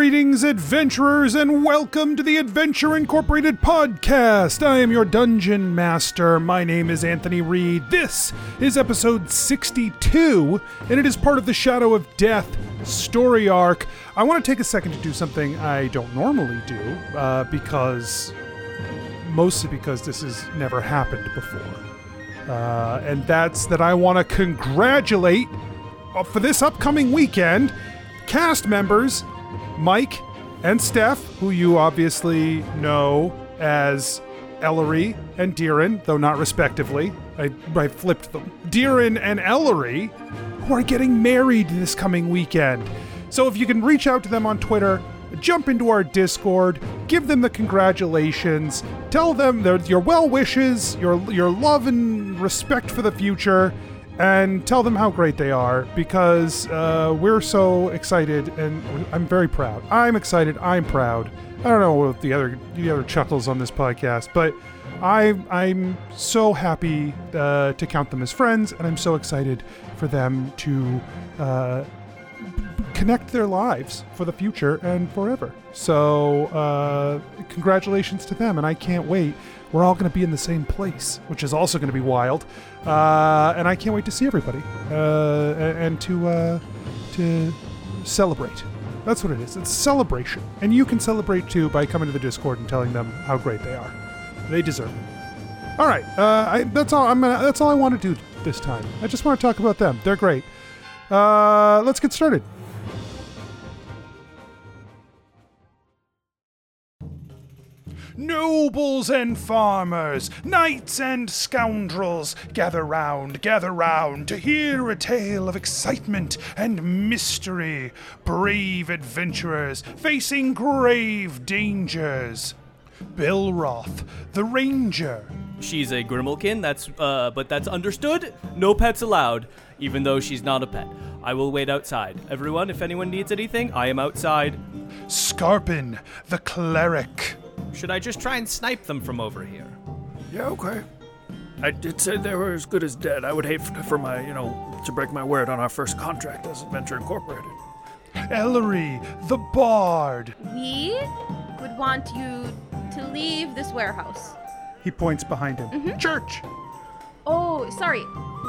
Greetings, adventurers, and welcome to the Adventure Incorporated podcast. I am your dungeon master. My name is Anthony Reed. This is episode 62, and it is part of the Shadow of Death story arc. I want to take a second to do something I don't normally do, uh, because mostly because this has never happened before. Uh, and that's that I want to congratulate uh, for this upcoming weekend cast members Mike and Steph, who you obviously know as Ellery and Deeran, though not respectively. I, I flipped them. Deeran and Ellery, who are getting married this coming weekend. So if you can reach out to them on Twitter, jump into our Discord, give them the congratulations, tell them your well wishes, your your love and respect for the future, and tell them how great they are because uh, we're so excited and I'm very proud. I'm excited. I'm proud. I don't know what the other the other chuckles on this podcast, but I I'm so happy uh, to count them as friends, and I'm so excited for them to. Uh, connect their lives for the future and forever. So, uh, congratulations to them, and I can't wait. We're all going to be in the same place, which is also going to be wild. Uh, and I can't wait to see everybody uh, and to uh, to celebrate. That's what it is. It's celebration, and you can celebrate too by coming to the Discord and telling them how great they are. They deserve it. All right, uh, I, that's all. I'm gonna, that's all I want to do this time. I just want to talk about them. They're great. Uh, let's get started. Nobles and farmers, knights and scoundrels, gather round, gather round to hear a tale of excitement and mystery. Brave adventurers facing grave dangers. Belroth, the ranger. She's a Grimalkin, that's uh but that's understood. No pets allowed, even though she's not a pet. I will wait outside. Everyone, if anyone needs anything, I am outside. Scarpin, the cleric. Should I just try and snipe them from over here? Yeah, okay. I did say they were as good as dead. I would hate for, for my, you know, to break my word on our first contract as Adventure Incorporated. Ellery, the bard. We would want you to leave this warehouse. He points behind him. Mm-hmm. Church. Oh, sorry.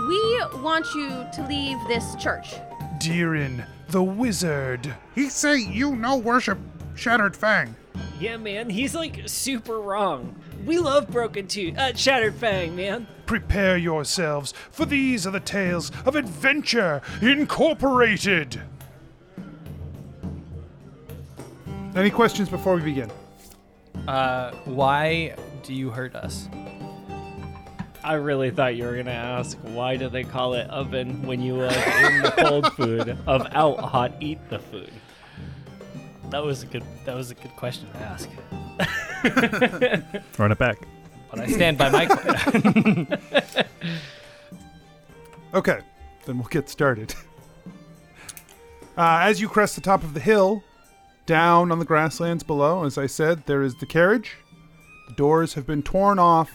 We want you to leave this church. Deerin, the wizard. He say you no worship Shattered Fang. Yeah, man, he's like super wrong. We love Broken Tooth, uh, Shattered Fang, man. Prepare yourselves, for these are the tales of Adventure Incorporated. Any questions before we begin? Uh, why do you hurt us? I really thought you were gonna ask why do they call it oven when you like in the cold food of out hot eat the food. That was a good. That was a good question to ask. Run it back. But I stand by my. que- Okay, then we'll get started. Uh, as you crest the top of the hill, down on the grasslands below, as I said, there is the carriage. The doors have been torn off,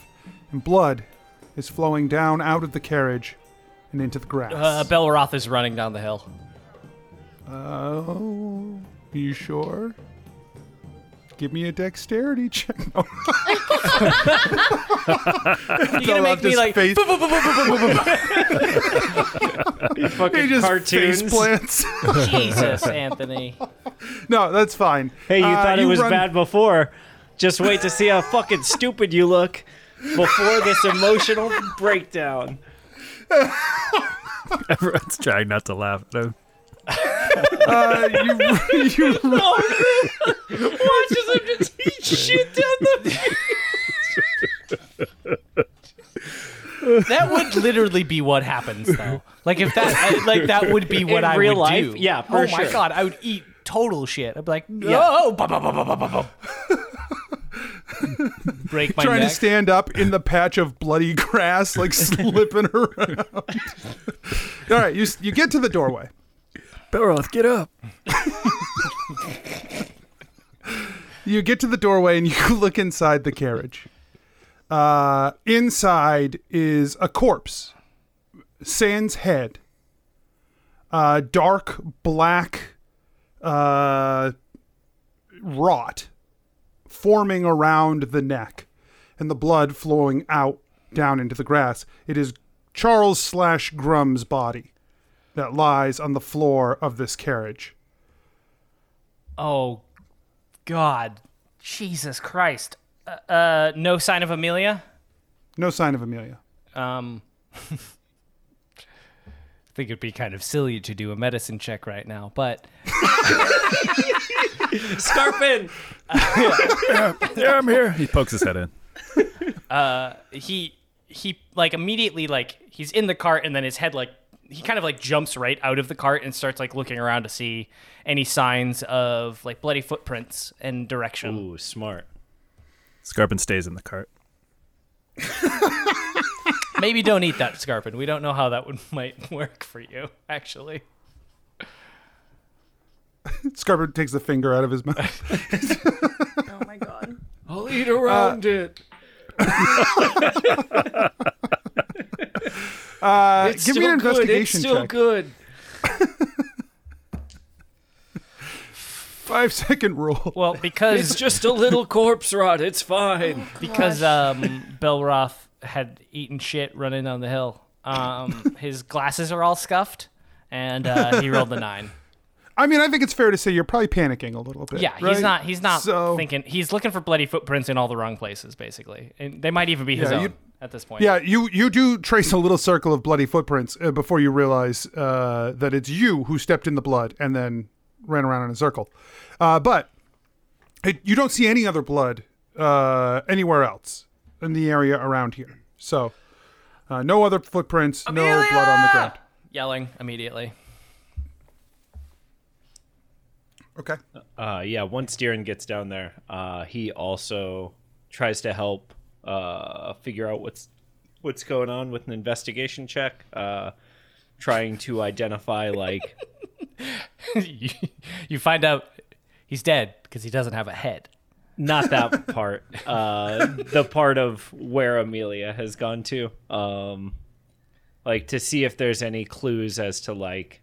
and blood is flowing down out of the carriage and into the grass. Uh, Belroth is running down the hill. Oh, you sure? Give me a dexterity check. No. You gonna make me like face, You fucking he just cartoons. face plants. Jesus, Anthony. no, that's fine. Hey, you Uh, thought it was run- bad before. Just wait to see how fucking stupid you look before this emotional breakdown. Everyone's trying not to laugh at him. Uh, you, you Watches him just eat shit down the. That would literally be what happens, though. Like if that, like that would be what In I real would life? do. Yeah, for oh my god, I would eat total shit. I'd be like, Yeah. oh, ba, ba. break my trying neck. to stand up in the patch of bloody grass, like slipping around. All right, you you get to the doorway. Belroth, get up. You get to the doorway and you look inside the carriage. Uh, inside is a corpse, sans head, uh, dark black, uh, rot forming around the neck and the blood flowing out down into the grass. It is Charles slash Grum's body that lies on the floor of this carriage. Oh, God. Jesus Christ. Uh, uh no sign of Amelia? No sign of Amelia. Um, I think it'd be kind of silly to do a medicine check right now, but Scarpin! Yeah, I'm here. He pokes his head in. Uh, he he like immediately like he's in the cart and then his head like he kind of like jumps right out of the cart and starts like looking around to see any signs of like bloody footprints and direction. Ooh, smart. Scarpin stays in the cart. Maybe don't eat that scarpin. We don't know how that would might work for you actually. Scarpin takes the finger out of his mouth. Oh my god. I'll eat around uh, it. Uh, It's give me an still good. It's investigation still check. good. Five second rule. Well, because It's just a little corpse rot. It's fine. because um, Belroth had eaten shit running down the hill. Um, his glasses are all scuffed, and uh, he rolled a nine. I mean, I think it's fair to say you're probably panicking a little bit. Yeah, right? he's not. He's not So- thinking. He's looking for bloody footprints in all the wrong places, basically, and they might even be his Yeah, own you- at this point. Yeah, you you do trace a little circle of bloody footprints uh, before you realize uh, that it's you who stepped in the blood and then ran around in a circle. Uh, but it, you don't see any other blood uh, anywhere else in the area around here. So uh, no other footprints, no blood on the ground. Yelling immediately. Okay. Uh, yeah, once Deeren gets down there, uh, he also tries to help uh, figure out what's what's going on with an investigation check, uh, trying to identify like you, you find out he's dead because he doesn't have a head. not that part, uh, the part of where Amelia has gone to, um, like to see if there's any clues as to like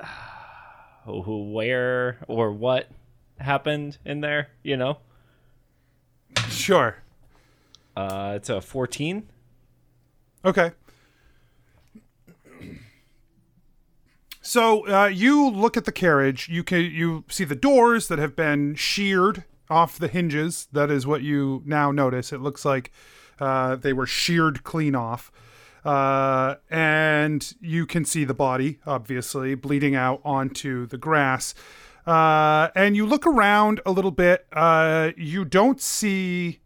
who, where, or what happened in there. You know, Sure. uh, it's a fourteen. Okay. So uh, you look at the carriage. You can you see the doors that have been sheared off the hinges. That is what you now notice. It looks like uh, they were sheared clean off. Uh, and you can see the body, obviously, bleeding out onto the grass. Uh, and you look around a little bit. Uh, you don't see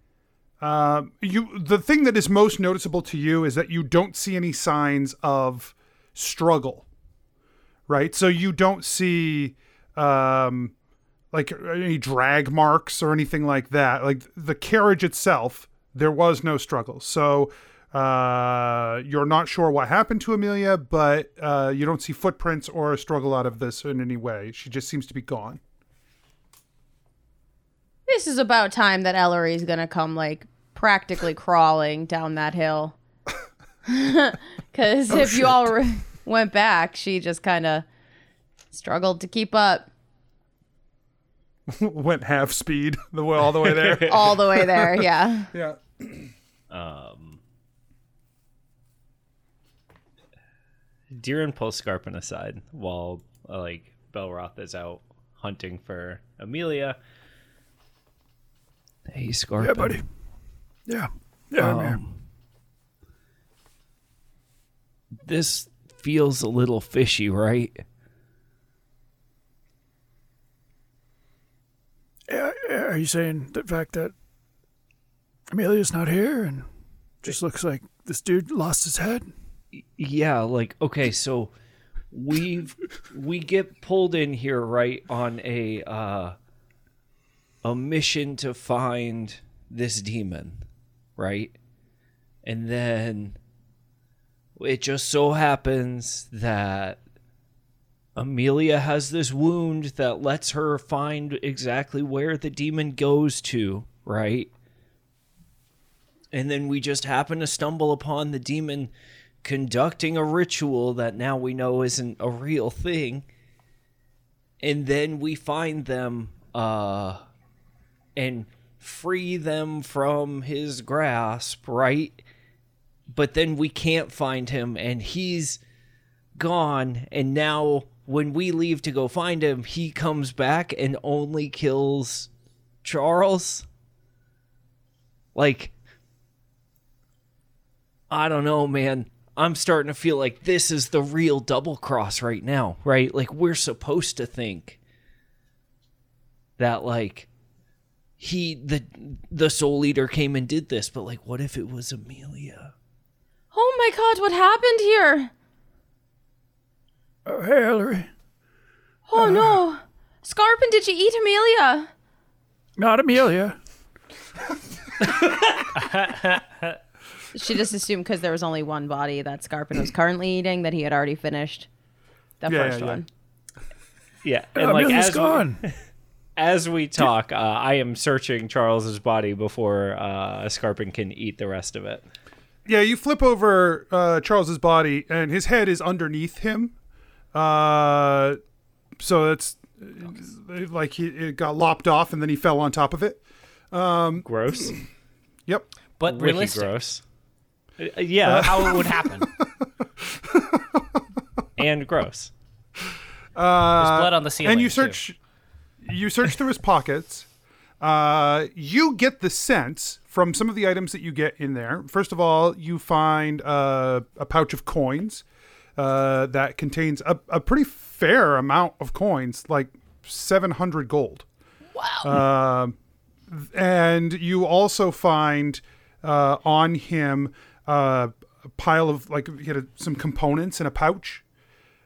um, you the thing that is most noticeable to you is that you don't see any signs of struggle, right? So you don't see um, like any drag marks or anything like that. Like the carriage itself, there was no struggle. So uh, you're not sure what happened to Amelia, but uh, you don't see footprints or a struggle out of this in any way. She just seems to be gone. This is about time that Ellery's gonna come like practically crawling down that hill. Because if you all re- went back, she just kind of struggled to keep up Went half speed the way all the way there. all the way there. Yeah. yeah. Um, Deeren pulls Scarpin aside while uh, like Belroth is out hunting for Amelia. Hey, Scarpin. Yeah, buddy. Yeah. Yeah, I'm here. Um, This feels a little fishy, right? Yeah, Are you saying the fact that Amelia's not here and just looks like this dude lost his head? Yeah, like okay, so we've we get pulled in here right on a uh a mission to find this demon, right? And then it just so happens that Amelia has this wound that lets her find exactly where the demon goes to, right? And then we just happen to stumble upon the demon conducting a ritual that now we know isn't a real thing. and then we find them uh and free them from his grasp, right? But then we can't find him and he's gone and now when we leave to go find him, he comes back and only kills Charles. Like I don't know, man. I'm starting to feel like this is the real double cross right now, right? Like we're supposed to think that like he the the soul eater came and did this, but like what if it was Amelia? Oh my god, what happened here? Oh, hey, Ellery. Oh uh, no. Scarpin, did you eat Amelia? Not Amelia. She just assumed because there was only one body that Scarpin was currently eating that he had already finished the Yeah, first yeah, yeah. one. Yeah, and like Amelia's as we, gone. as we talk, uh, I am searching Charles's body before uh, Scarpin can eat the rest of it. Yeah, you flip over uh, Charles's body, and his head is underneath him. Uh, so it's uh, like he it got lopped off, and then he fell on top of it. Gross, Yep. But wiki realistic. gross. Uh, yeah, How it would happen. and gross. There's blood on the ceiling. and you too. search you search through his pockets uh, you get the sense from some of the items that you get in there first of all you find uh, a pouch of coins uh, that contains a, a pretty fair amount of coins like 700 gold wow and you also find uh, on him uh, a pile of like he had a, some components in a pouch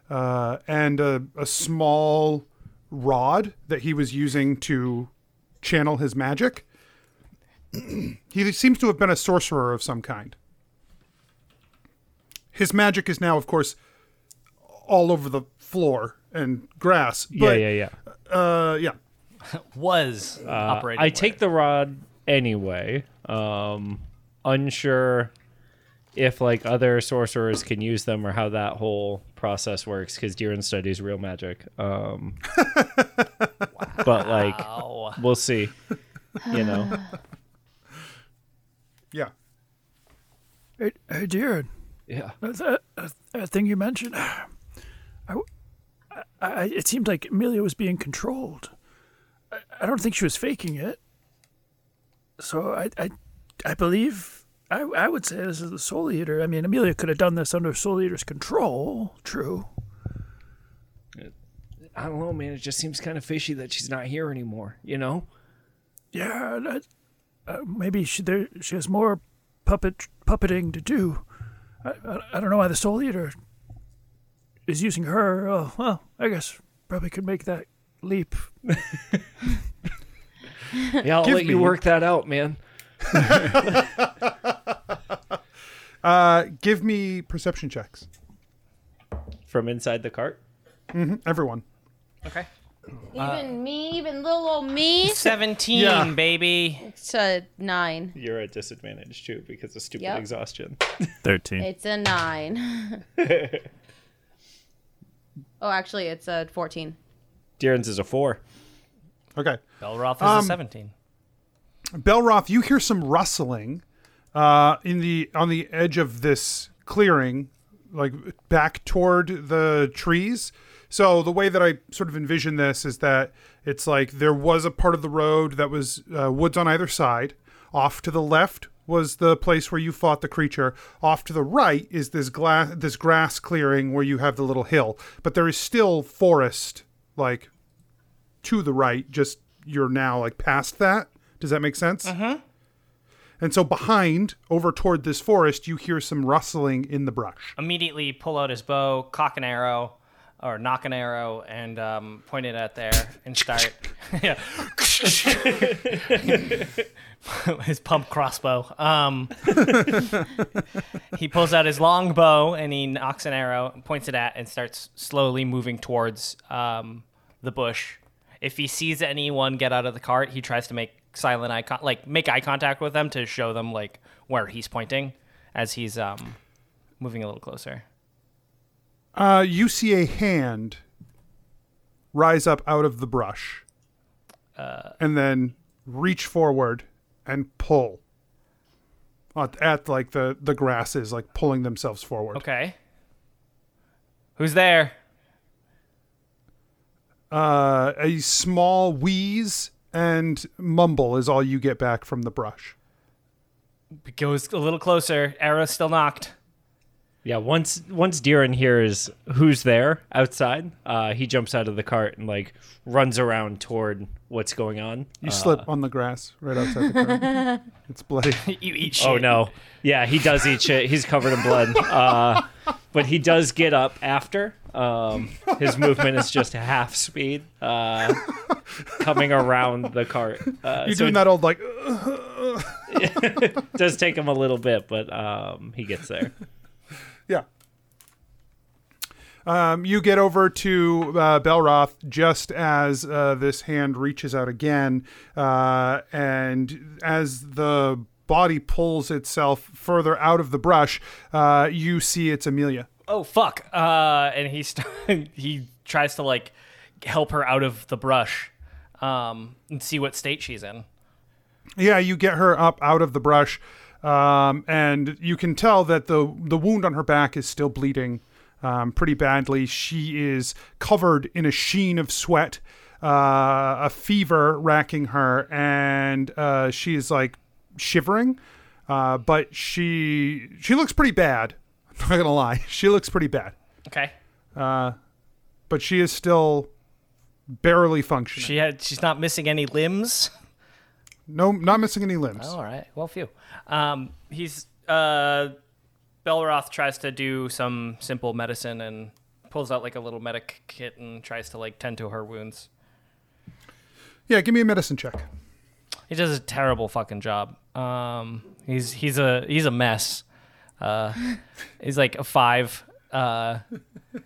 uh, and a, a small rod that he was using to channel his magic. he seems to have been a sorcerer of some kind. His magic is now, of course, all over the floor and grass. But, yeah, yeah, yeah. Uh, yeah. was Uh, operating. I with take the rod anyway. Um, unsure if like other sorcerers can use them or how that whole process works because Deeren studies real magic. Um, but like we'll see. You know, Yeah. Hey, hey dear. yeah. That, that, that thing you mentioned, I, I- I- it seemed like Amelia was being controlled. I, I don't think she was faking it. So I, I, I believe I, I would say this is the Soul Eater. I mean, Amelia could have done this under Soul Eater's control. True. I don't know, man. It just seems kind of fishy that she's not here anymore. You know? Yeah, that, uh, maybe she there she has more puppet puppeting to do. I, I, I don't know why the Soul Eater is using her. Oh, well, I guess probably could make that leap. Yeah, I'll Give let you work that out, man. Uh, give me perception checks. From inside the cart. Mm-hmm. Everyone. okay. Even me, even little old me. Seventeen, Yeah. baby. It's a nine. You're at disadvantage too because of stupid Yep. exhaustion. 13. It's a nine. oh, actually, it's a fourteen. Deeren's is a four. Okay. Belroth is Um, a seventeen. Belroth, you hear some rustling uh, in the on the edge of this clearing, like back toward the trees. So the way that I sort of envision this is that it's like there was a part of the road that was uh, woods on either side. Off to the left was the place where you fought the creature. Off to the right is this glass, this grass clearing where you have the little hill. But there is still forest, like to the right. Just you're now like past that. Does that make sense? Uh-huh. And so behind, over toward this forest, you hear some rustling in the brush. Immediately pull out his bow, cock an arrow, or knock an arrow, and um, point it at there and start. yeah. his pump crossbow. Um, he pulls out his long bow and he knocks an arrow, points it at, and starts slowly moving towards um, the bush. If he sees anyone get out of the cart, he tries to make silent eye con- like make eye contact with them to show them like where he's pointing as he's um, moving a little closer. Uh, you see a hand rise up out of the brush, uh, and then reach forward and pull at, at like the the grasses, like pulling themselves forward. Okay. Who's there? Uh, a small wheeze and mumble is all you get back from the brush. Goes a little closer. Arrow still knocked. Yeah, once once Deeren hears who's there outside, uh, he jumps out of the cart and like runs around toward what's going on. You slip on the grass right outside the car. it's bloody. you eat shit. Oh no! Yeah, he does eat shit. He's covered in blood. Uh, but he does get up after. Um, his movement is just half speed, uh, coming around the cart. Uh, You're so doing that old like. it does take him a little bit, but um, he gets there. Yeah. Um, you get over to uh, Belroth just as uh, this hand reaches out again, uh, and as the body pulls itself further out of the brush, uh, you see it's Amelia. Oh fuck. Uh, and he st- he tries to like help her out of the brush, um, and see what state she's in. Yeah, you get her up out of the brush, um, and you can tell that the the wound on her back is still bleeding um, pretty badly. She is covered in a sheen of sweat, uh, a fever racking her, and uh, she is like shivering. Uh, but she she looks pretty bad. I'm not gonna lie, she looks pretty bad. Okay. Uh, But she is still barely functioning. She had she's not missing any limbs. no, not missing any limbs. All right. Well, few. Um, he's uh, Belroth tries to do some simple medicine and pulls out like a little medic kit and tries to like tend to her wounds. Yeah, give me a medicine check. He does a terrible fucking job. Um, he's he's a he's a mess. Uh, he's like a five. Uh,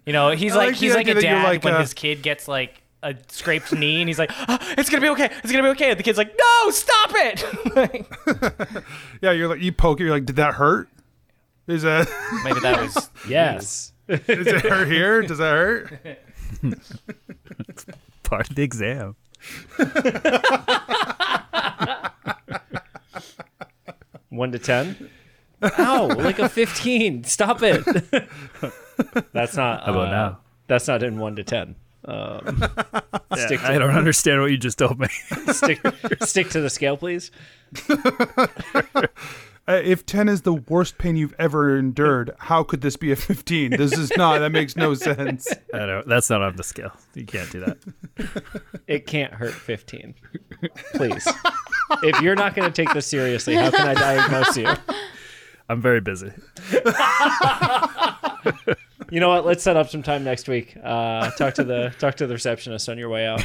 you know, he's I like, like the he's like a idea that you're dad like, when uh, his kid gets like a scraped knee, and he's like, "Ah, "It's gonna be okay. It's gonna be okay." And the kid's like, "No, stop it!" Yeah, you're like you poke it. You're like, did that hurt? Is that Maybe that was Yes. is it hurt here? Does that hurt? Part of the exam. One to ten. Ow! Like a fifteen. Stop it. that's not. How about uh, now? That's not in one to ten. Um, stick to I don't understand what you just told me. stick stick to the scale, please. Uh, if 10 is the worst pain you've ever endured, how could this be a 15? This is not. That makes no sense. I don't, that's not on the scale. You can't do that. It can't hurt fifteen. Please. if you're not going to take this seriously, how can I diagnose you? I'm very busy. You know what? Let's set up some time next week. Uh, talk to the talk to the receptionist on your way out.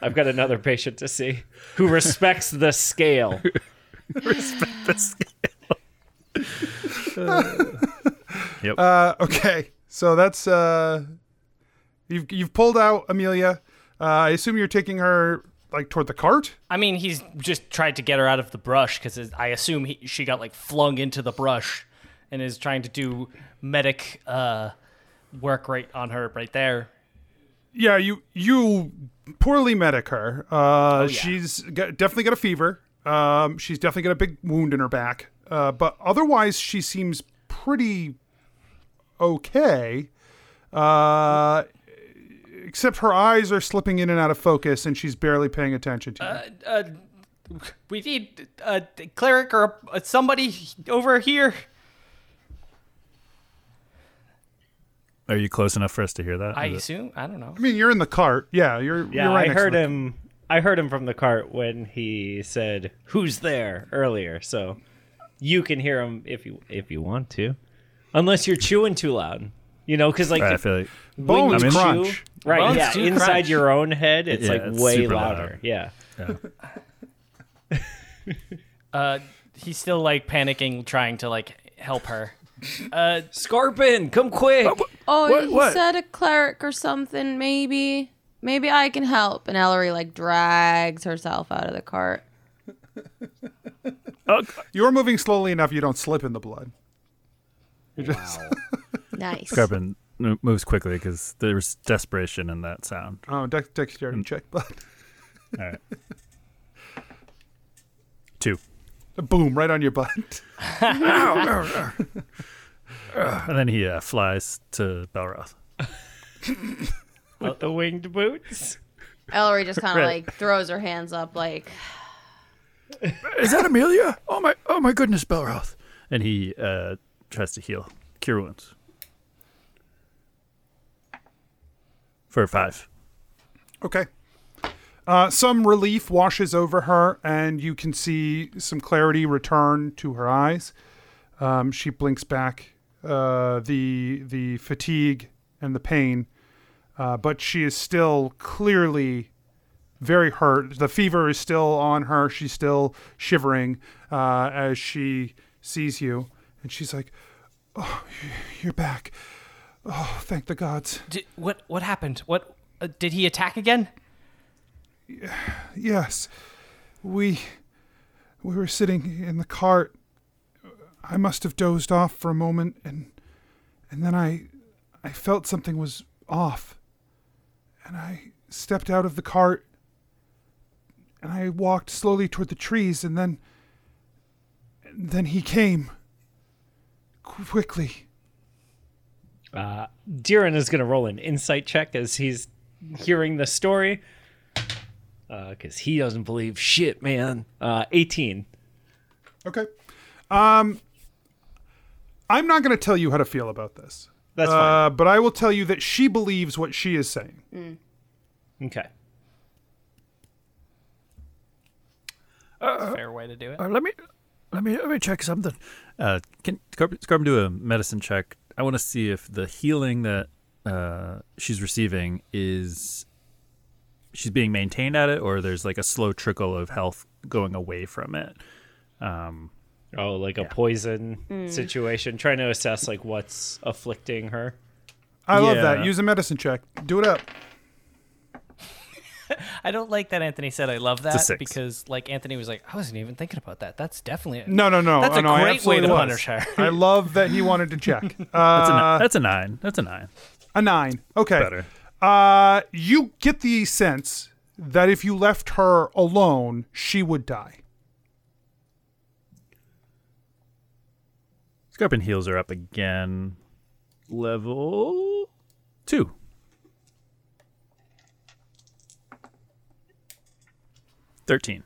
I've got another patient to see who respects the scale. Respect the scale. Uh, yep. Uh, okay. So that's. Uh, you've, you've pulled out Amelia. Uh, I assume you're taking her like toward the cart? I mean, he's just tried to get her out of the brush because I assume he, she got like flung into the brush and is trying to do medic uh, work right on her right there. Yeah, you you poorly medic her. Uh, She's got, definitely got a fever. Um, she's definitely got a big wound in her back. Uh, but otherwise, she seems pretty okay. Uh, except her eyes are slipping in and out of focus, and she's barely paying attention to uh, you. Uh, we need a cleric or a, somebody over here. Are you close enough for us to hear that? I Is it- assume. I don't know. I mean, you're in the cart. Yeah, you're. Yeah, you're right I next to heard the- him. I heard him from the cart when he said, "Who's there?" earlier. So you can hear him if you if you want to, unless you're chewing too loud. You know, because like I feel like Bones you crunch. chew- right? Bones yeah, inside crunch. your own head, it's Yeah, like it's way super louder. loud. Yeah. Uh, he's still like panicking, trying to like help her. Uh, Scarpin, come quick! Oh, What- he what? said a cleric or something. Maybe, maybe I can help. And Ellery like drags herself out of the cart. oh, You're moving slowly enough. You don't slip in the blood. You're wow. just Nice. Scarpin m- moves quickly because there's desperation in that sound. Oh, dex- dexterity check, but All right. Two. boom, right on your butt. And then he uh, flies to Belroth. With the winged boots. Ellery just kind of Right. like throws her hands up, like, Is that Amelia? Oh my, oh my goodness, Belroth. And he uh, tries to heal, cure wounds. For five. Okay. Uh, some relief washes over her, and you can see some clarity return to her eyes. Um, she blinks back uh, the the fatigue and the pain, uh, but she is still clearly very hurt. The fever is still on her. She's still shivering uh, as she sees you, and she's like, "Oh, you're back! Oh, thank the gods!" Did, what what happened? What uh, did he attack again? Yes. We we were sitting in the cart. I must have dozed off for a moment and and then I I felt something was off. And I stepped out of the cart and I walked slowly toward the trees and then and then he came quickly. Uh, Diran is going to roll an insight check as he's hearing the story. Because he doesn't believe shit, man. Uh, 18. Okay. Um I'm not going to tell you how to feel about this. That's fine. Uh, but I will tell you that she believes what she is saying. Okay. Fair way to do it. Uh, let me, let me, let me check something. Uh, can Scarp- Scarp do a medicine check? I want to see if the healing that uh, she's receiving is she's being maintained at it, or there's like a slow trickle of health going away from it. Um, Oh, like a poison situation. Trying to assess like what's afflicting her. I love that. Use a medicine check. Do it up. I don't like that Anthony said I love that because like Anthony was like I wasn't even thinking about that. That's definitely a, No, no, no. That's Oh, a no, I great way to was. punish her. I love that he wanted to check. that's, a, Uh, that's a nine. That's a nine. a nine. Okay. Better. Uh, you get the sense that if you left her alone, she would die. Scarpin heals her up again. Level two. Thirteen.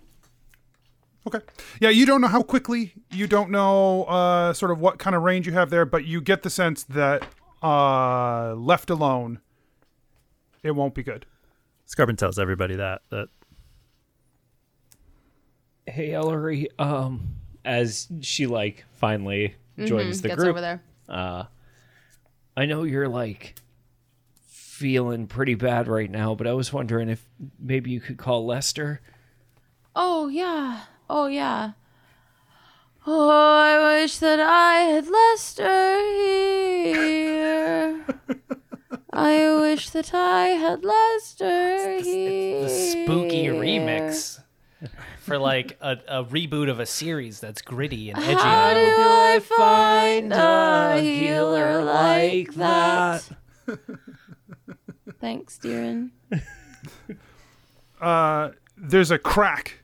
Okay. Yeah, you don't know how quickly, you don't know uh, sort of what kind of range you have there, but you get the sense that uh, left alone, it won't be good. Scarpin tells everybody that that Hey, Ellery. Um, as she like finally joins the gets group. over there. Uh, I know you're like feeling pretty bad right now, but I was wondering if maybe you could call Lester. Oh, yeah. Oh, yeah. Oh, I wish that I had Lester here. I wish that I had Lester here. the spooky remix for like a, a reboot of a series that's gritty and edgy. How do I find a healer like that? Thanks, Deeran. uh, there's a crack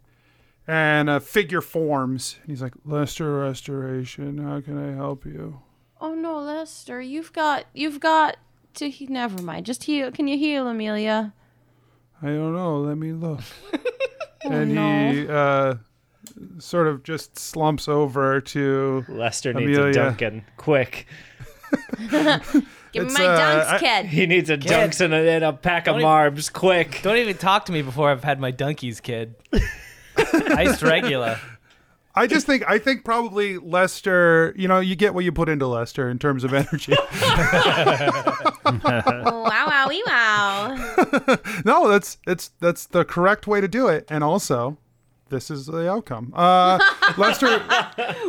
and a figure forms. And he's like, Lester Restoration, how can I help you? Oh no, Lester, you've got you've got to he- never mind. Just heal. Can you heal Amelia? I don't know. Let me look. Oh, and no. he uh, sort of just slumps over to. Lester needs Amelia. a Dunkin' quick. Give It's, me my uh, dunks, I- kid. He needs a Dunks and a, and a pack of Don't even- Marbs quick. Don't even talk to me before I've had my donkeys, kid. Iced regular. I just think I think probably Lester. You know, you get what you put into Lester in terms of energy. wow, wowie, wow. no, that's it's that's the correct way to do it, and also. This is the outcome. Uh, Lester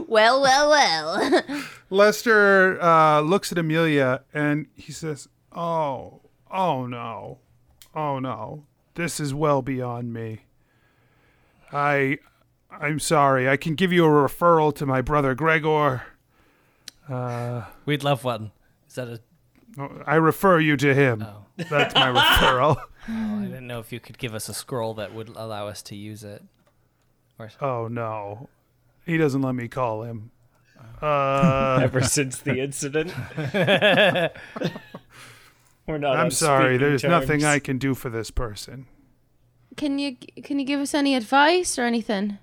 Well, well, well. Lester uh, looks at Amelia and he says, "Oh, oh no, oh no, this is well beyond me. I, I'm sorry. I can give you a referral to my brother Gregor. We'd love one. Is that a I refer you to him. That's my referral. I didn't know if you could give us a scroll that would allow us to use it. Oh no, he doesn't let me call him. Uh, Ever since the incident, we're not. I'm on sorry. speaking There's nothing. I can do for this person. Can you can you give us any advice or anything?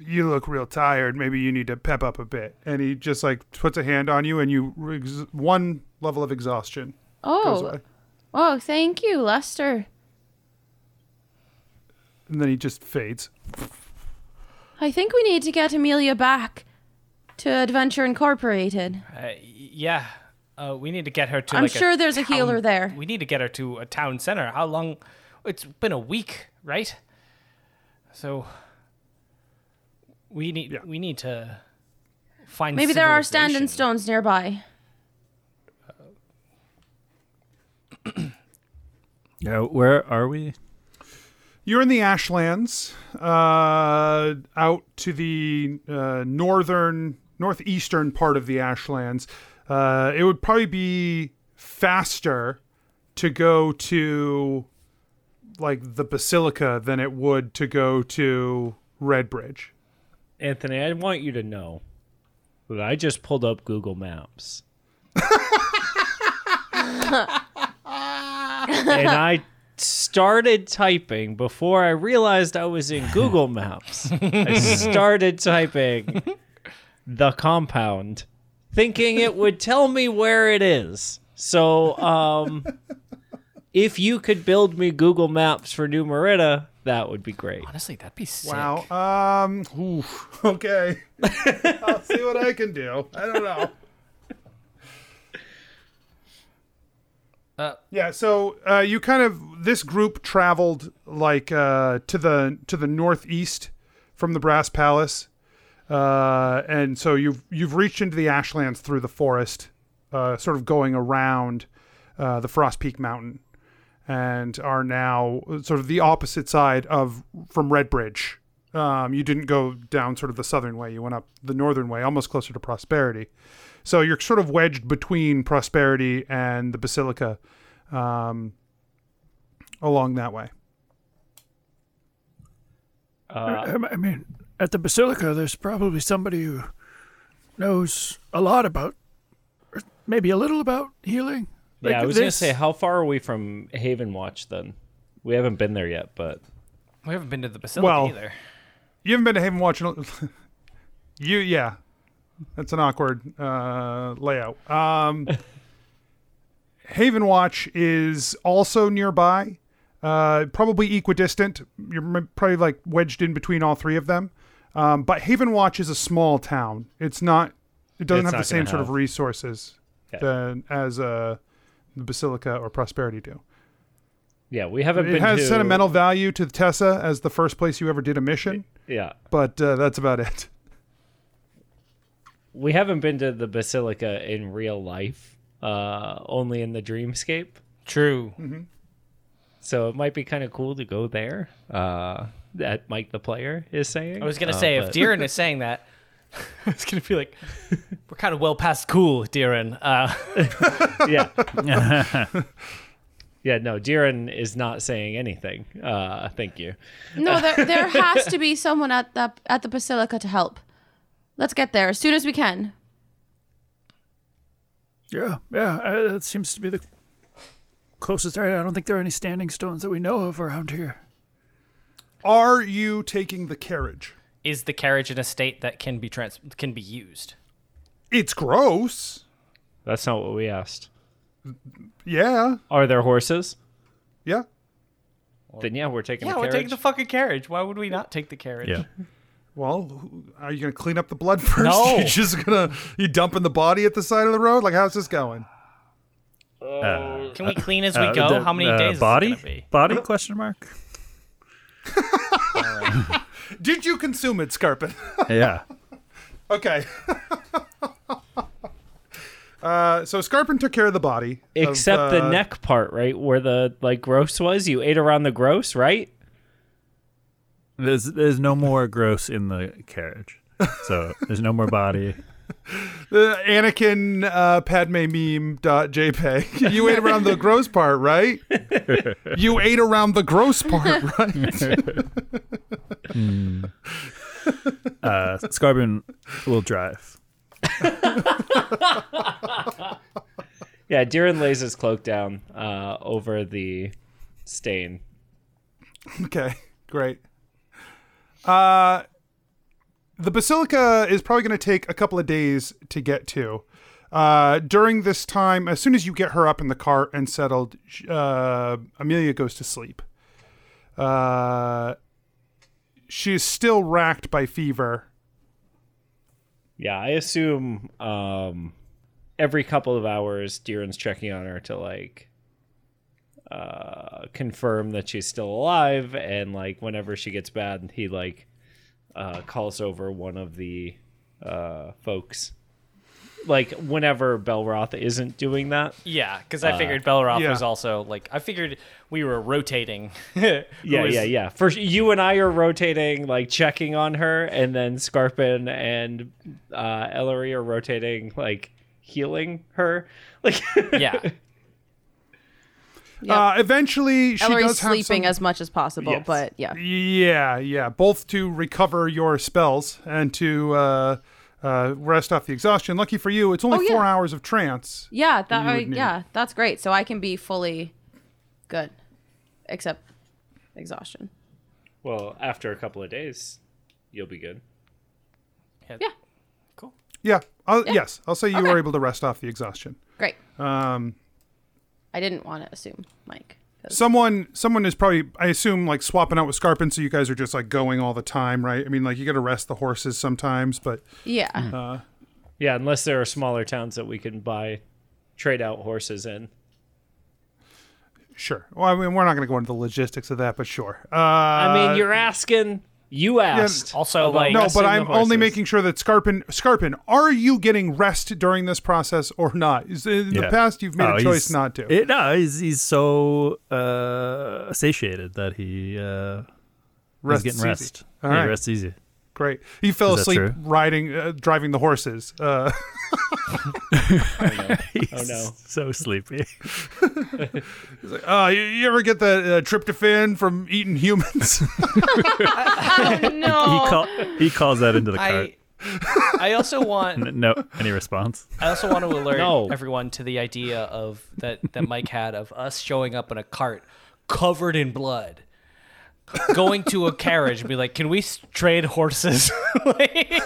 You look real tired. Maybe you need to pep up a bit. And he just like puts a hand on you, and you ex- one level of exhaustion Oh, oh, thank you, Lester. and then he just fades. I think we need to get Amelia back to Adventure Incorporated. Uh, yeah, uh, we need to get her to. I'm like, sure there's a healer there. We need to get her to a town center. How long? It's been a week, right? So we need Yeah. we need to find. Maybe there are civilization. standing stones nearby. Yeah, where are we? You're in the Ashlands, uh, out to the uh, northern, northeastern part of the Ashlands. Uh, it would probably be faster to go to like the Basilica than it would to go to Redbridge. Anthony, I want you to know that I just pulled up Google Maps. and I started typing before I realized I was in Google Maps. I started typing the compound, thinking it would tell me where it is. So, um, if you could build me Google Maps for New Merida, that would be great. Honestly, that'd be sick. Wow. Um. oof, okay. I'll see what I can do. I don't know. Uh, yeah. So uh, you kind of this group traveled like uh, to the to the northeast from the Brass Palace, uh, and so you've you've reached into the Ashlands through the forest, uh, sort of going around uh, the Frost Peak Mountain, and are now sort of the opposite side of from Redbridge. Um, you didn't go down sort of the southern way; you went up the northern way, almost closer to Prosperity. So you're sort of wedged between Prosperity and the Basilica, um, along that way. I I mean, at the Basilica, there's probably somebody who knows a lot about, or maybe a little about healing. Yeah, I was gonna say, how far are we from Haven Watch then? We haven't been there yet, but we haven't been to the Basilica Well, either. You haven't been to Haven Watch. you yeah, that's an awkward uh, layout. Um, Haven Watch is also nearby, uh, probably equidistant. You're probably like wedged in between all three of them. Um, but Haven Watch is a small town. It's not. It doesn't It's have the same gonna sort of resources Yeah. than as uh, the Basilica or Prosperity do. yeah, we haven't It been has to sentimental value to Tessa as the first place you ever did a mission, Yeah, but uh, that's about it. we haven't been to the Basilica in real life. Uh, only in the dreamscape. True. So it might be kind of cool to go there. Uh, that Mike the player is saying. I was gonna Uh, say if but- Deeren is saying that, it's gonna be like we're kind of well past cool, Deeren. Uh, yeah. yeah, no, Jiren is not saying anything. Uh, thank you. No, there there has to be someone at the at the Basilica to help. Let's get there as soon as we can. Yeah, yeah, uh, that seems to be the closest area. I don't think there are any standing stones that we know of around here. Are you taking the carriage? is the carriage in a state that can be trans can be used? It's gross. That's not what we asked. Yeah. Are there horses? Yeah. Then yeah, we're taking Yeah, the we're carriage. taking the fucking carriage. Why would we not take the carriage? Yeah. Well, are you going to clean up the blood first? No. You're just going to you dumping the body at the side of the road? Like how's this going? Can we clean as we Uh, go? the- How many uh, days Body? is it be? Body? Question mark. Did you consume it, Scarpin? Yeah. okay. uh, so Scarpin took care of the body. of, Except the uh, neck part, right, where the like gross was. You ate around the gross, right? There's there's no more gross in the carriage, so there's no more body. the Anakin uh, Padme meme dot JPEG. You ate around the gross part, right? you ate around the gross part, right? Uh, Scarpin will drive. Yeah, Diran lays his cloak down uh, over the stain. Okay, great. Uh, the basilica is probably going to take a couple of days to get to. Uh, during this time, as soon as you get her up in the cart and settled, uh, Amelia goes to sleep. Uh, she is still racked by fever. Yeah, I assume um, every couple of hours, Diran's checking on her to like uh, confirm that she's still alive, and like whenever she gets bad, he like uh, calls over one of the uh, folks. Like whenever Belroth isn't doing that, Yeah, because I figured Belroth yeah. was also like I figured we were rotating. Yeah, was- yeah, yeah. First, you and I are rotating, like checking on her, and then Scarpin and uh, Ellery are rotating, like healing her. Like, yeah. Yep. Uh, eventually, she Ellery's does have sleeping some- as much as possible, Yes. but yeah. Yeah, yeah. Both to recover your spells and to uh, uh, rest off the exhaustion. Lucky for you, it's only Oh, yeah. four hours of trance. Yeah, that I, yeah, that's great. So I can be fully good, except exhaustion. well, after a couple of days, you'll be good. Yeah, Cool. Yeah. I'll, Yes, I'll say you Okay. were able to rest off the exhaustion. great. Um, I didn't want to assume Mike. someone, someone is probably, I assume, like swapping out with Scarpin, so you guys are just like going all the time, right? I mean, like you got to rest the horses sometimes, but yeah, Yeah, unless there are smaller towns that we can buy, trade out horses in. sure. Well, I mean, we're not going to go into the logistics of that, but sure. Uh, I mean, you're asking. You asked. Also, about like- No, but I'm only making sure that Scarpin, Scarpin, are you getting rest during this process or not? Is in the Yeah. past you've made Oh, a choice not to. It, no, he's he's so uh, satiated that he uh, Rest he's is getting easy. rest. All yeah, right. rest easy. Great. He fell Is asleep riding, uh, driving the horses. Uh, Oh no. so sleepy. uh, you, you ever get that uh, tryptophan from eating humans? oh no. he call, he calls that into the cart. I I also want N- No, any response? I also want to alert No. everyone to the idea of that that Mike had of us showing up in a cart covered in blood. Going to a carriage and be like, "Can we trade horses?" like,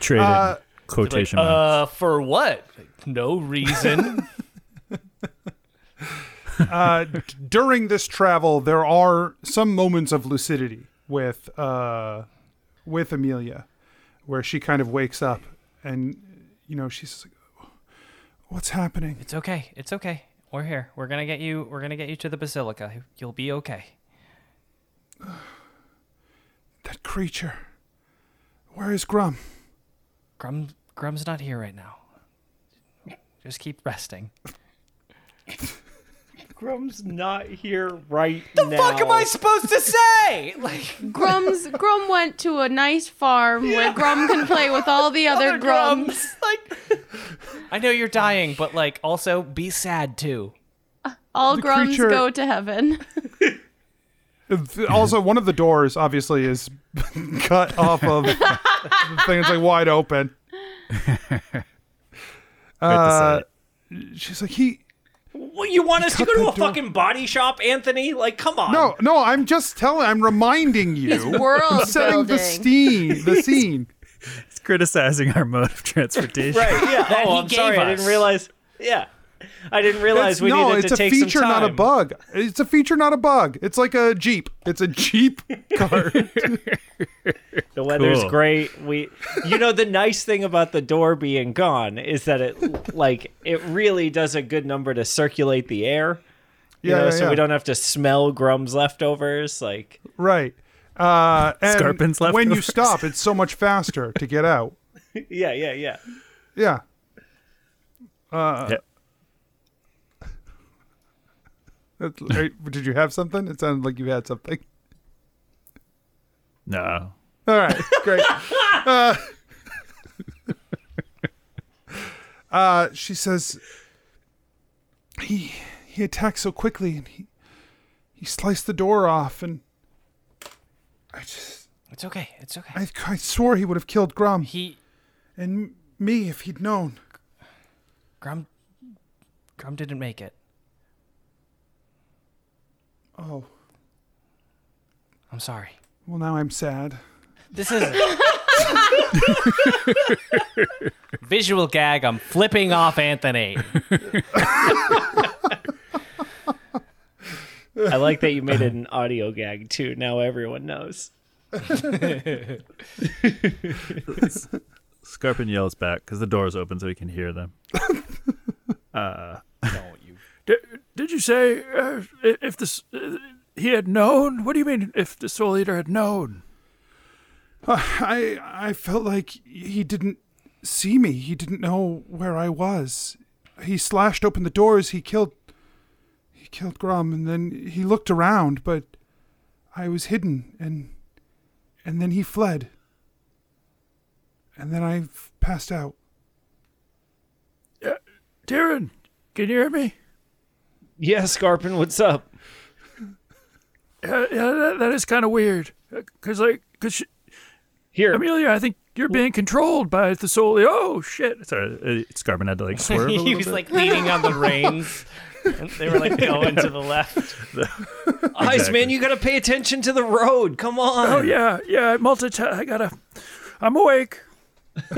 Trade in quotation marks. uh, for what? No reason. uh, d- during this travel, there are some moments of lucidity with uh, with Amelia, where she kind of wakes up and you know she's like, "What's happening?" it's okay. It's okay. We're here. We're gonna get you. We're gonna get you to the basilica. You'll be okay. That creature. Where is Grum? Grum Grum's not here right now. Just keep resting. Grum's not here right now. The fuck am I supposed to say? Like Grum's Grum went to a nice farm where Grum can play with all the other, Grums. Like I know you're dying, but like also be sad too. All The Grums creature- go to heaven. Also, one of the doors obviously is cut off of the thing. It's like wide open. Uh, she's like, he. What, you want us to go to a door- fucking body shop, Anthony? Like, come on. No, no, I'm just telling. I'm reminding you. World setting the scene. The scene. He's criticizing our mode of transportation. Right? Yeah. Oh, I'm sorry. gave I didn't realize. Yeah. I didn't realize It's- we no, needed it's to a take feature, some time. not a bug. It's a feature, not a bug. It's like a Jeep. It's a Jeep car. The weather's Cool. great. We, you know, the nice thing about the door being gone is that it, like, it really does a good number to circulate the air. You Yeah, know, yeah, so yeah. we don't have to smell Grum's leftovers. Like, right. Uh, and Scarpin's when you stop, it's so much faster to get out. yeah, yeah, yeah. Yeah. Yeah. That's- Did you have something? It sounded like you had something. No. All right, great. Uh, Uh, she says he he attacked so quickly and he he sliced the door off and I just It's okay. It's okay. I, I swore he would have killed Grum he and me if he'd known. Grum Grum didn't make it. Oh, I'm sorry. well now I'm sad. This is visual gag. I'm flipping off Anthony. I like that you made it an audio gag too. Now everyone knows. Scarpin yells back because the door is open so he can hear them. Ah, don't Did, did you say uh, if this uh, he had known? What do you mean if the Soul Eater had known? I I felt like he didn't see me. He didn't know where I was. He slashed open the doors. He killed he killed Grum and then he looked around, but I was hidden and and then he fled. And then I passed out. Uh, Darren, can you hear me? Yeah, Scarpin, what's up? Yeah, yeah that, that is kind of weird. Uh, cause like, cause she, Here, Amelia, I think you're being controlled by the Soul. Oh shit! Sorry, uh, Scarpin had to like swerve a he was bit. like leaning on the reins. And they were like going to the left. Ice Exactly. man, you gotta pay attention to the road. Come on. Oh yeah, yeah. Multitask. I gotta. I'm awake.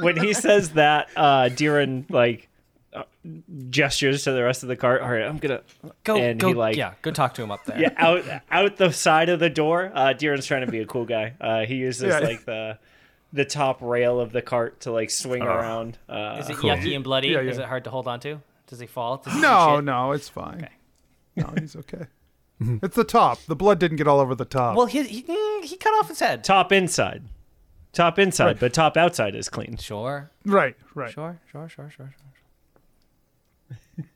when he says that, uh, Deeren like uh, gestures to the rest of the cart. All right, I'm gonna Go, And go, he, like- yeah, go talk to him up there. yeah out out the side of the door. Uh, Deeren's trying to be a cool guy. Uh, he uses Yeah. like the the top rail of the cart to like swing around. Uh, Is it Cool. yucky and bloody? Yeah, yeah. Is it hard to hold on to? Does he fall? Does he No, no, it's fine. No, he's okay. it's the top. The blood didn't get all over the top. Well, he he, mm, he cut off his head. top inside, top inside, but top outside is clean. Sure, right, right. sure, sure, sure, sure. sure.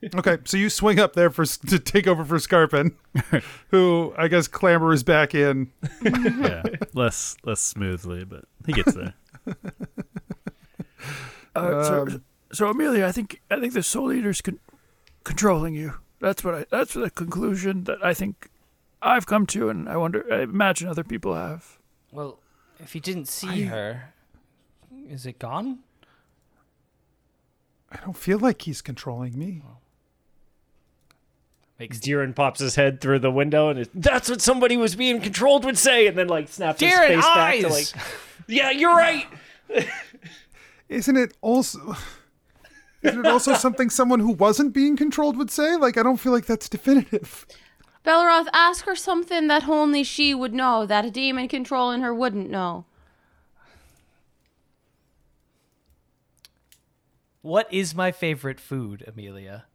Okay, so you swing up there for to take over for Scarpin, who I guess clambers back in. yeah, less less smoothly, but he gets there. Uh, Um, so Amelia, I think I think the Soul Eater's con- controlling you. That's what I. That's the conclusion that I think I've come to, and I wonder. I imagine other people have. Well, if he didn't see her, is it gone? I don't feel like he's controlling me. Makes Deeren pops his head through the window and is, that's what somebody was being controlled would say, and then like snaps his Deeren, face back to like, yeah, you're right. Isn't it also? Isn't it also something someone who wasn't being controlled would say? Like I don't feel like that's definitive. Belroth, ask her something that only she would know, that a demon controlling her wouldn't know. What is my favorite food, Amelia?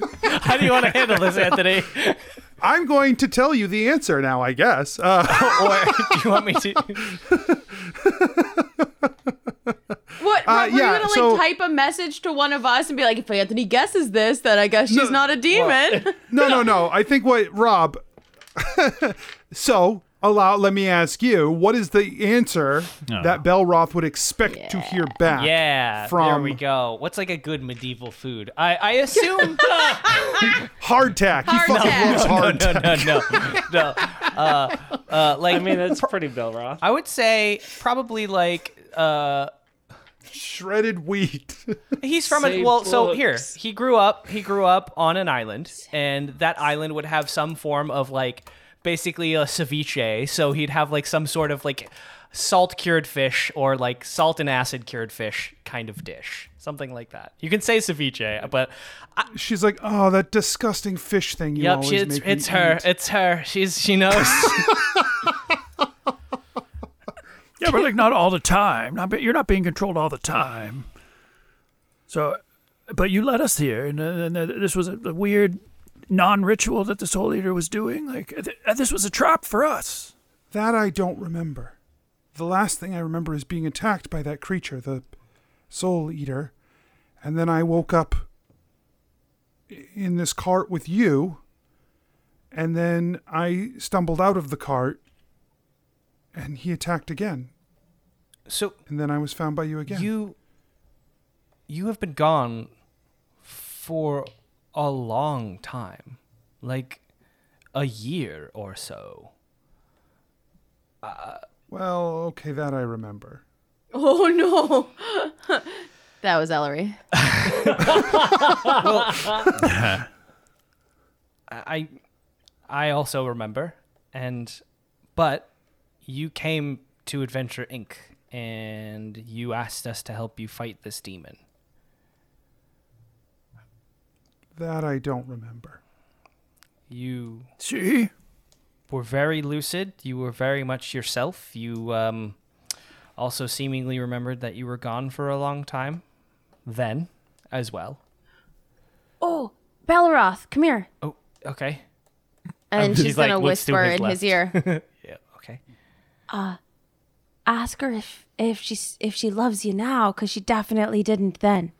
How do you want to handle this, Anthony? I'm going to tell you the answer now. I guess. Uh, or do you want me to? What? Uh, were yeah, you gonna like so- type a message to one of us and be like, if Anthony guesses this, then I guess she's not a demon. no, no, no. I think what Rob. so allow. Let me ask you. What is the answer that Belroth would expect to hear back? Yeah, there we go. What's like a good medieval food? I, I assume. Hardtack. He fucking Hardtack. loves no, hardtack. no, no, no. Uh, uh, like I mean, that's pretty Belroth. I would say probably like uh, Shredded wheat. he's from a Say well. So here he grew up. He grew up on an island, and that island would have some form of like basically a ceviche. So he'd have like some sort of like salt cured fish or like salt and acid cured fish kind of dish, something like that. You can say ceviche, but She's like, oh, that disgusting fish thing you yep, always she, it's, make me it's her. eat." It's her. She's she knows. Yeah, but like not all the time. Not, you're not being controlled all the time. So, but you let us here, and, uh, and uh, this was a, a weird non-ritual that the Soul Eater was doing. Like uh, th- this was a trap for us. That I don't remember. The last thing I remember is being attacked by that creature, the soul eater. And then I woke up in this cart with you. And then I stumbled out of the cart. And he attacked again, So and then I was found by you again. you you have been gone for a long time. Like a year or so. Uh, well, okay, that I remember. Oh no. that was Ellery. I I also remember and but you came to Adventure Inc. and you asked us to help you fight this demon. That I don't remember. You See? were very lucid. You were very much yourself. You um, also seemingly remembered that you were gone for a long time then as well. Oh, Belroth, come here. Oh, okay. And She's she's like, gonna looks to whisper his in his ear. Okay. Ask her if if she's if she loves you now, because she definitely didn't then.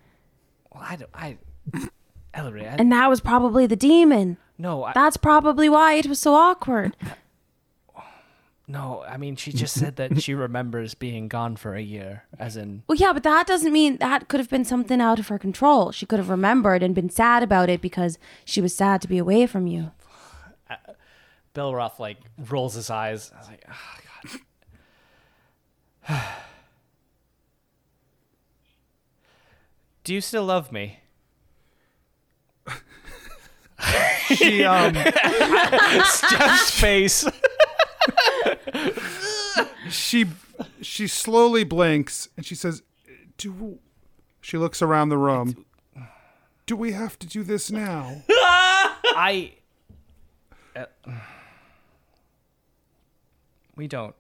Well, I don't. I. Ellery, I, And that was probably the demon. no, I, That's probably why it was so awkward. no. I mean, she just said that she remembers being gone for a year, as in. Well, yeah, but that doesn't mean that could have been something out of her control. She could have remembered and been sad about it because she was sad to be away from you. Uh, Bill Belroth like rolls his eyes. I was like, oh god. Do you still love me? She um Steph's face. she she slowly blinks and she says, "Do." She looks around the room. Do we have to do this now? I. uh, we don't.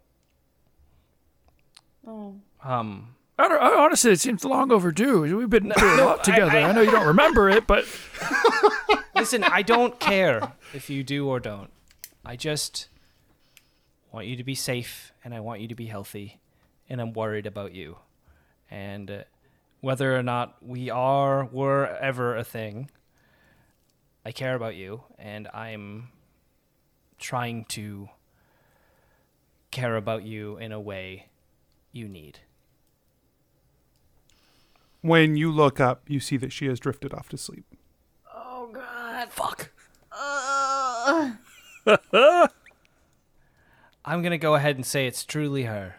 Um. I don't, I, honestly, it seems long overdue. We've been through a lot together. I, I- know you don't remember it, but Listen, I don't care if you do or don't. I just want you to be safe and I want you to be healthy. And I'm worried about you. And uh, whether or not we are, were ever a thing, I care about you. And I'm trying to care about you in a way you need. When you look up, you see that she has drifted off to sleep. Oh god, fuck. I'm going to go ahead and say it's truly her.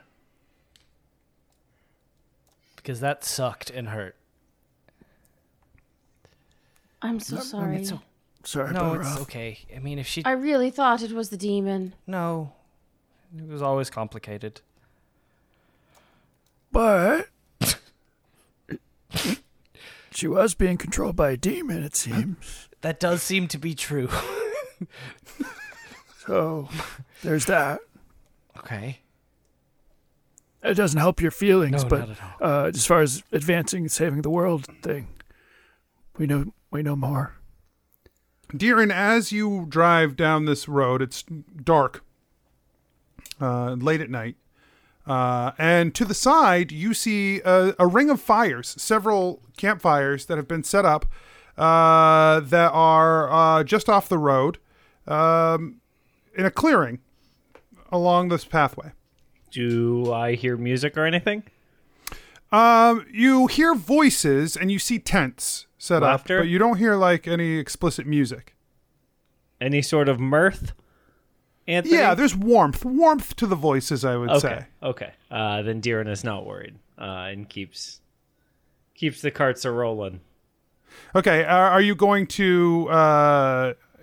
Because that sucked and hurt. I'm so sorry. it's o- sorry, No, it's Belroth. okay. I mean, if she. I really thought it was the demon. No. It was always complicated. But she was being controlled by a demon, it seems. That does seem to be true. So there's that. okay. It doesn't help your feelings, No, but not at all. uh, as far as advancing and saving the world thing, we know we know more. Deeran, as you drive down this road, it's dark, uh, late at night, uh, and to the side you see a, a ring of fires, several campfires that have been set up uh, that are uh, just off the road, um, in a clearing along this pathway. Do I hear music or anything? Um, you hear voices and you see tents set Laughter? up, but you don't hear like any explicit music. Any sort of mirth? Anthony? Yeah, there's warmth, warmth to the voices. I would Okay. say. Okay. Uh, then Deeran is not worried uh, and keeps keeps the carts a rolling. Okay, are, are you going to?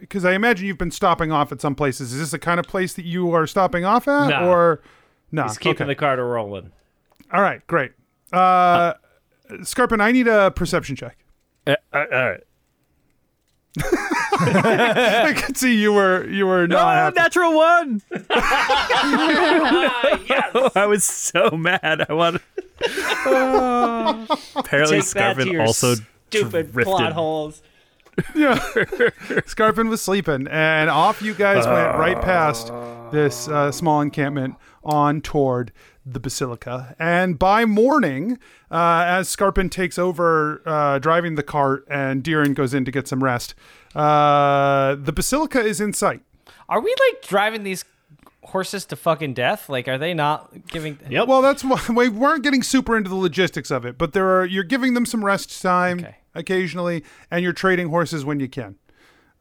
Because I imagine you've been stopping off at some places. Is this the kind of place that you are stopping off at, No. or no? He's keeping okay. the cart a rolling. All right, great. Uh, Scarpin, I need a perception check. Uh, all right. I could see you were you were not. Oh, natural one! I was so mad. I wanted. Apparently, Take that Scarpin also stupid drifted. plot holes. Yeah. Scarpin was sleeping, and off you guys went right past this uh, small encampment on toward the basilica. And by morning, uh, as Scarpin takes over uh, driving the cart and Deeran goes in to get some rest, uh, the basilica is in sight. Are we like driving these horses to fucking death? Like, are they not giving? Yep. Well, that's why we weren't getting super into the logistics of it, but there are you're giving them some rest time Okay. occasionally, and you're trading horses when you can.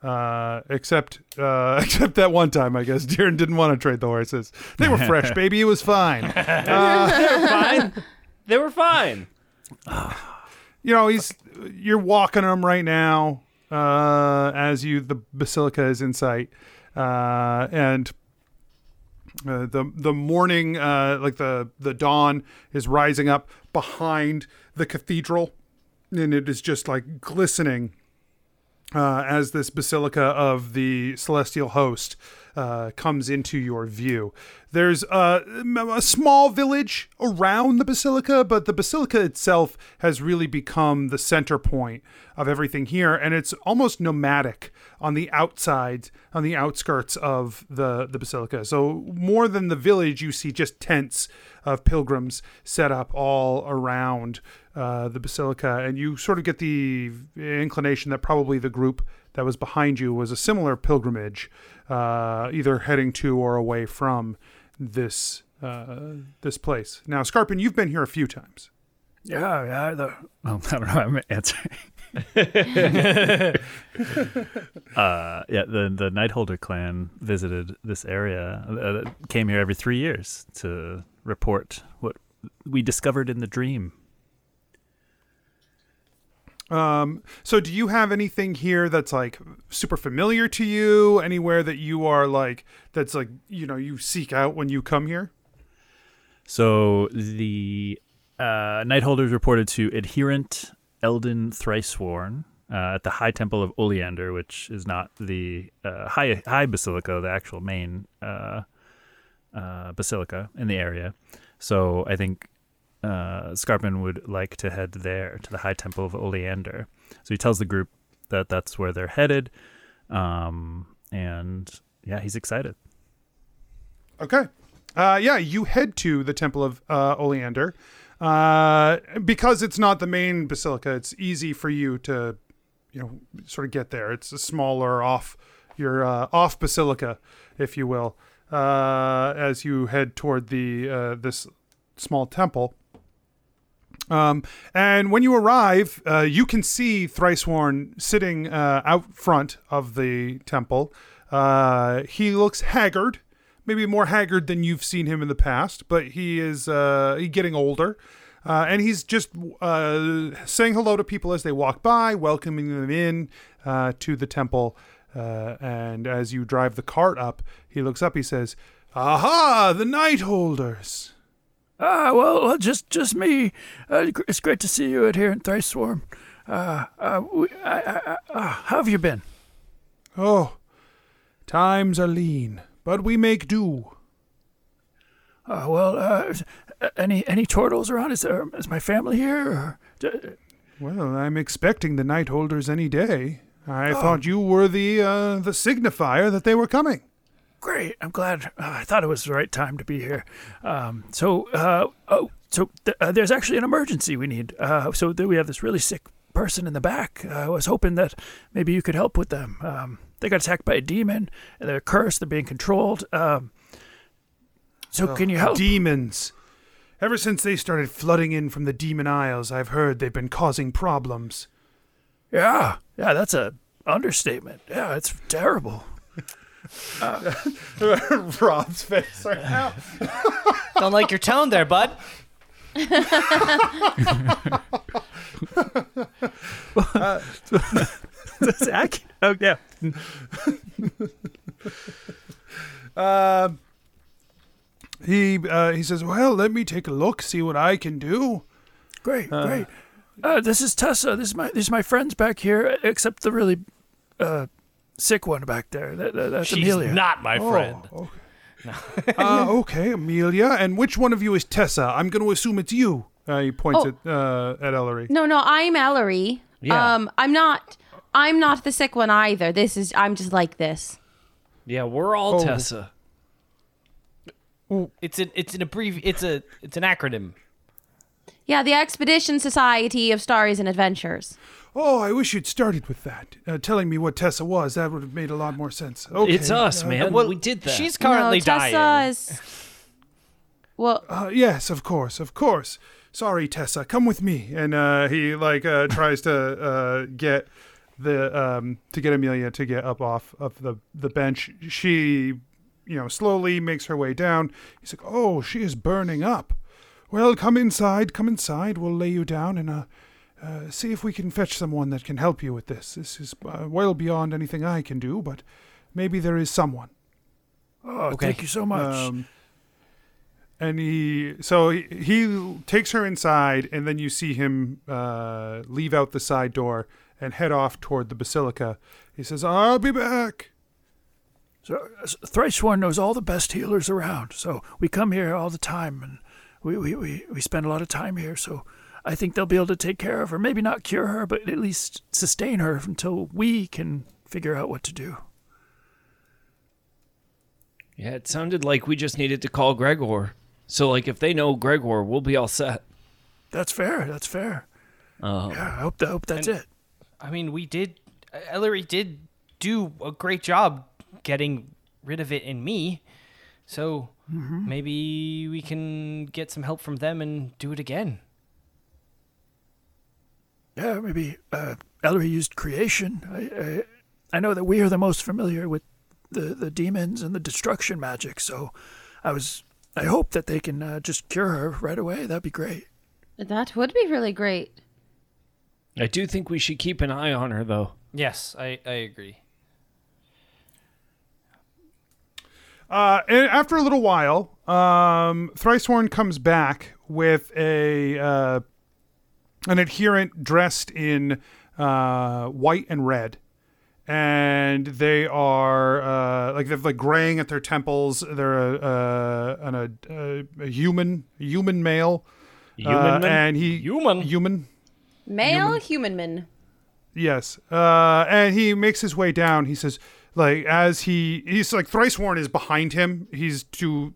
Uh, except uh, except that one time, I guess Darren didn't want to trade the horses. They were fresh, baby. It was fine. They were fine. They were fine. you know, he's you're walking them right now uh, as you the basilica is in sight, uh, and uh, the the morning, uh, like the the dawn, is rising up behind the cathedral, and it is just like glistening uh, as this basilica of the celestial host uh, comes into your view. There's a, a small village around the basilica, but the basilica itself has really become the center point of everything here, and it's almost nomadic on the outside, on the outskirts of the, the basilica. So, more than the village, you see just tents of pilgrims set up all around uh, the basilica, and you sort of get the inclination that probably the group that was behind you was a similar pilgrimage, uh, either heading to or away from this uh, this place. Now, Scarpin, you've been here a few times. Yeah, yeah. The, Well, I don't know. I'm answering. uh, yeah, the the Nightholder clan visited this area. Uh, came here every three years to report what we discovered in the dream. Um, so, do you have anything here that's like super familiar to you? Anywhere that you are like that's like you know you seek out when you come here? So the uh, Nightholders reported to adherent Eldon Thriceworn uh, at the High Temple of Oleander, which is not the uh, High High Basilica, the actual main uh, uh, basilica in the area. So I think uh, Scarpin would like to head there to the High Temple of Oleander. So he tells the group that that's where they're headed, um, and yeah, he's excited. Okay. Uh, yeah, you head to the Temple of uh, Oleander. Uh, because it's not the main basilica, it's easy for you to, you know, sort of get there. It's a smaller off your uh, off basilica, if you will, uh, as you head toward the uh, this small temple. Um, and when you arrive, uh, you can see Thriceworn sitting uh, out front of the temple. Uh, he looks haggard, maybe more haggard than you've seen him in the past, but he is uh, getting older. Uh, and he's just uh, saying hello to people as they walk by, welcoming them in to the temple. And as you drive the cart up, he looks up. He says, "Aha, the night holders!" Ah, well, well, just just me. Uh, it's great to see you out here in Thriceworn. Uh, uh, we, I, I, uh, how have you been? Oh, times are lean, but we make do. Uh, well, uh, any any turtles around? Is there is my family here? Or, Well, I'm expecting the night holders any day. I thought you were the uh, the signifier that they were coming. Great. I'm glad. Uh, I thought it was the right time to be here. Um, so, uh, oh, so th- uh, there's actually an emergency we need. Uh, so th- we have this really sick person in the back. Uh, I was hoping that maybe you could help with them. Um, they got attacked by a demon. And they're cursed. They're being controlled. Um, so can you help? Demons. Ever since they started flooding in from the Demon Isles, I've heard they've been causing problems. yeah, yeah. That's a understatement. Yeah, it's terrible. Rob's face right now. Don't like your tone there, bud. That's accurate. Oh yeah. Um, he uh, he says, "Well, let me take a look, see what I can do." Great, great. Uh, this is Tessa. This is my this is my friends back here, except the really uh, sick one back there. That, that, that's She's Amelia. not my friend. Oh, okay. uh, okay, Amelia. And which one of you is Tessa? I'm going to assume it's you. Uh, he points Oh. at uh, at Ellery. No, no, I'm Ellery. Yeah. Um, I'm not. I'm not the sick one either. This is. I'm just like this. Yeah, we're all Oh. Tessa. It's an it's an abbrevi- it's a it's an acronym. Yeah, the Expedition Society of Stories and Adventures. Oh, I wish you'd started with that. Uh, telling me what Tessa was, that would have made a lot more sense. Okay. It's us, uh, man. well, we did that. She's currently no, Tessa dying. is. Well, Uh, yes, of course, of course. Sorry, Tessa, come with me. And uh, he like uh, tries to uh, get the um, to get Amelia to get up off of the the bench. She, you know, slowly makes her way down. He's like, "Oh, she is burning up." Well, come inside. Come inside. We'll lay you down and uh, uh, see if we can fetch someone that can help you with this. This is uh, well beyond anything I can do, but maybe there is someone. Oh, thank you so much. Um, and he so he, he takes her inside, and then you see him uh, leave out the side door and head off toward the basilica. He says, "I'll be back." So uh, Thriceworn knows all the best healers around. So we come here all the time, and we, we, we, we spend a lot of time here. So I think they'll be able to take care of her. Maybe not cure her, but at least sustain her until we can figure out what to do. Yeah, it sounded like we just needed to call Gregor. So, like, if they know Gregor, we'll be all set. That's fair. That's fair. Um, Yeah, I hope, I hope that's it. I mean, we did. Ellery did do a great job getting rid of it in me. So maybe we can get some help from them and do it again. Yeah, maybe uh, Ellery used creation. I, I I know that we are the most familiar with the, the demons and the destruction magic. So I was I hope that they can uh, just cure her right away. That'd be great. that would be really great. I do think we should keep an eye on her, though. Yes, I, I agree. Uh, and after a little while, um, Thriceworn comes back with a uh, an adherent dressed in uh, white and red, and they are uh, like they're like graying at their temples. They're a, a, an, a, a human human male, Human uh, man? and he Human. human. Male human man. Yes. Uh, and he makes his way down. He says, like, as he, he's like, Thriceworn is behind him. He's too,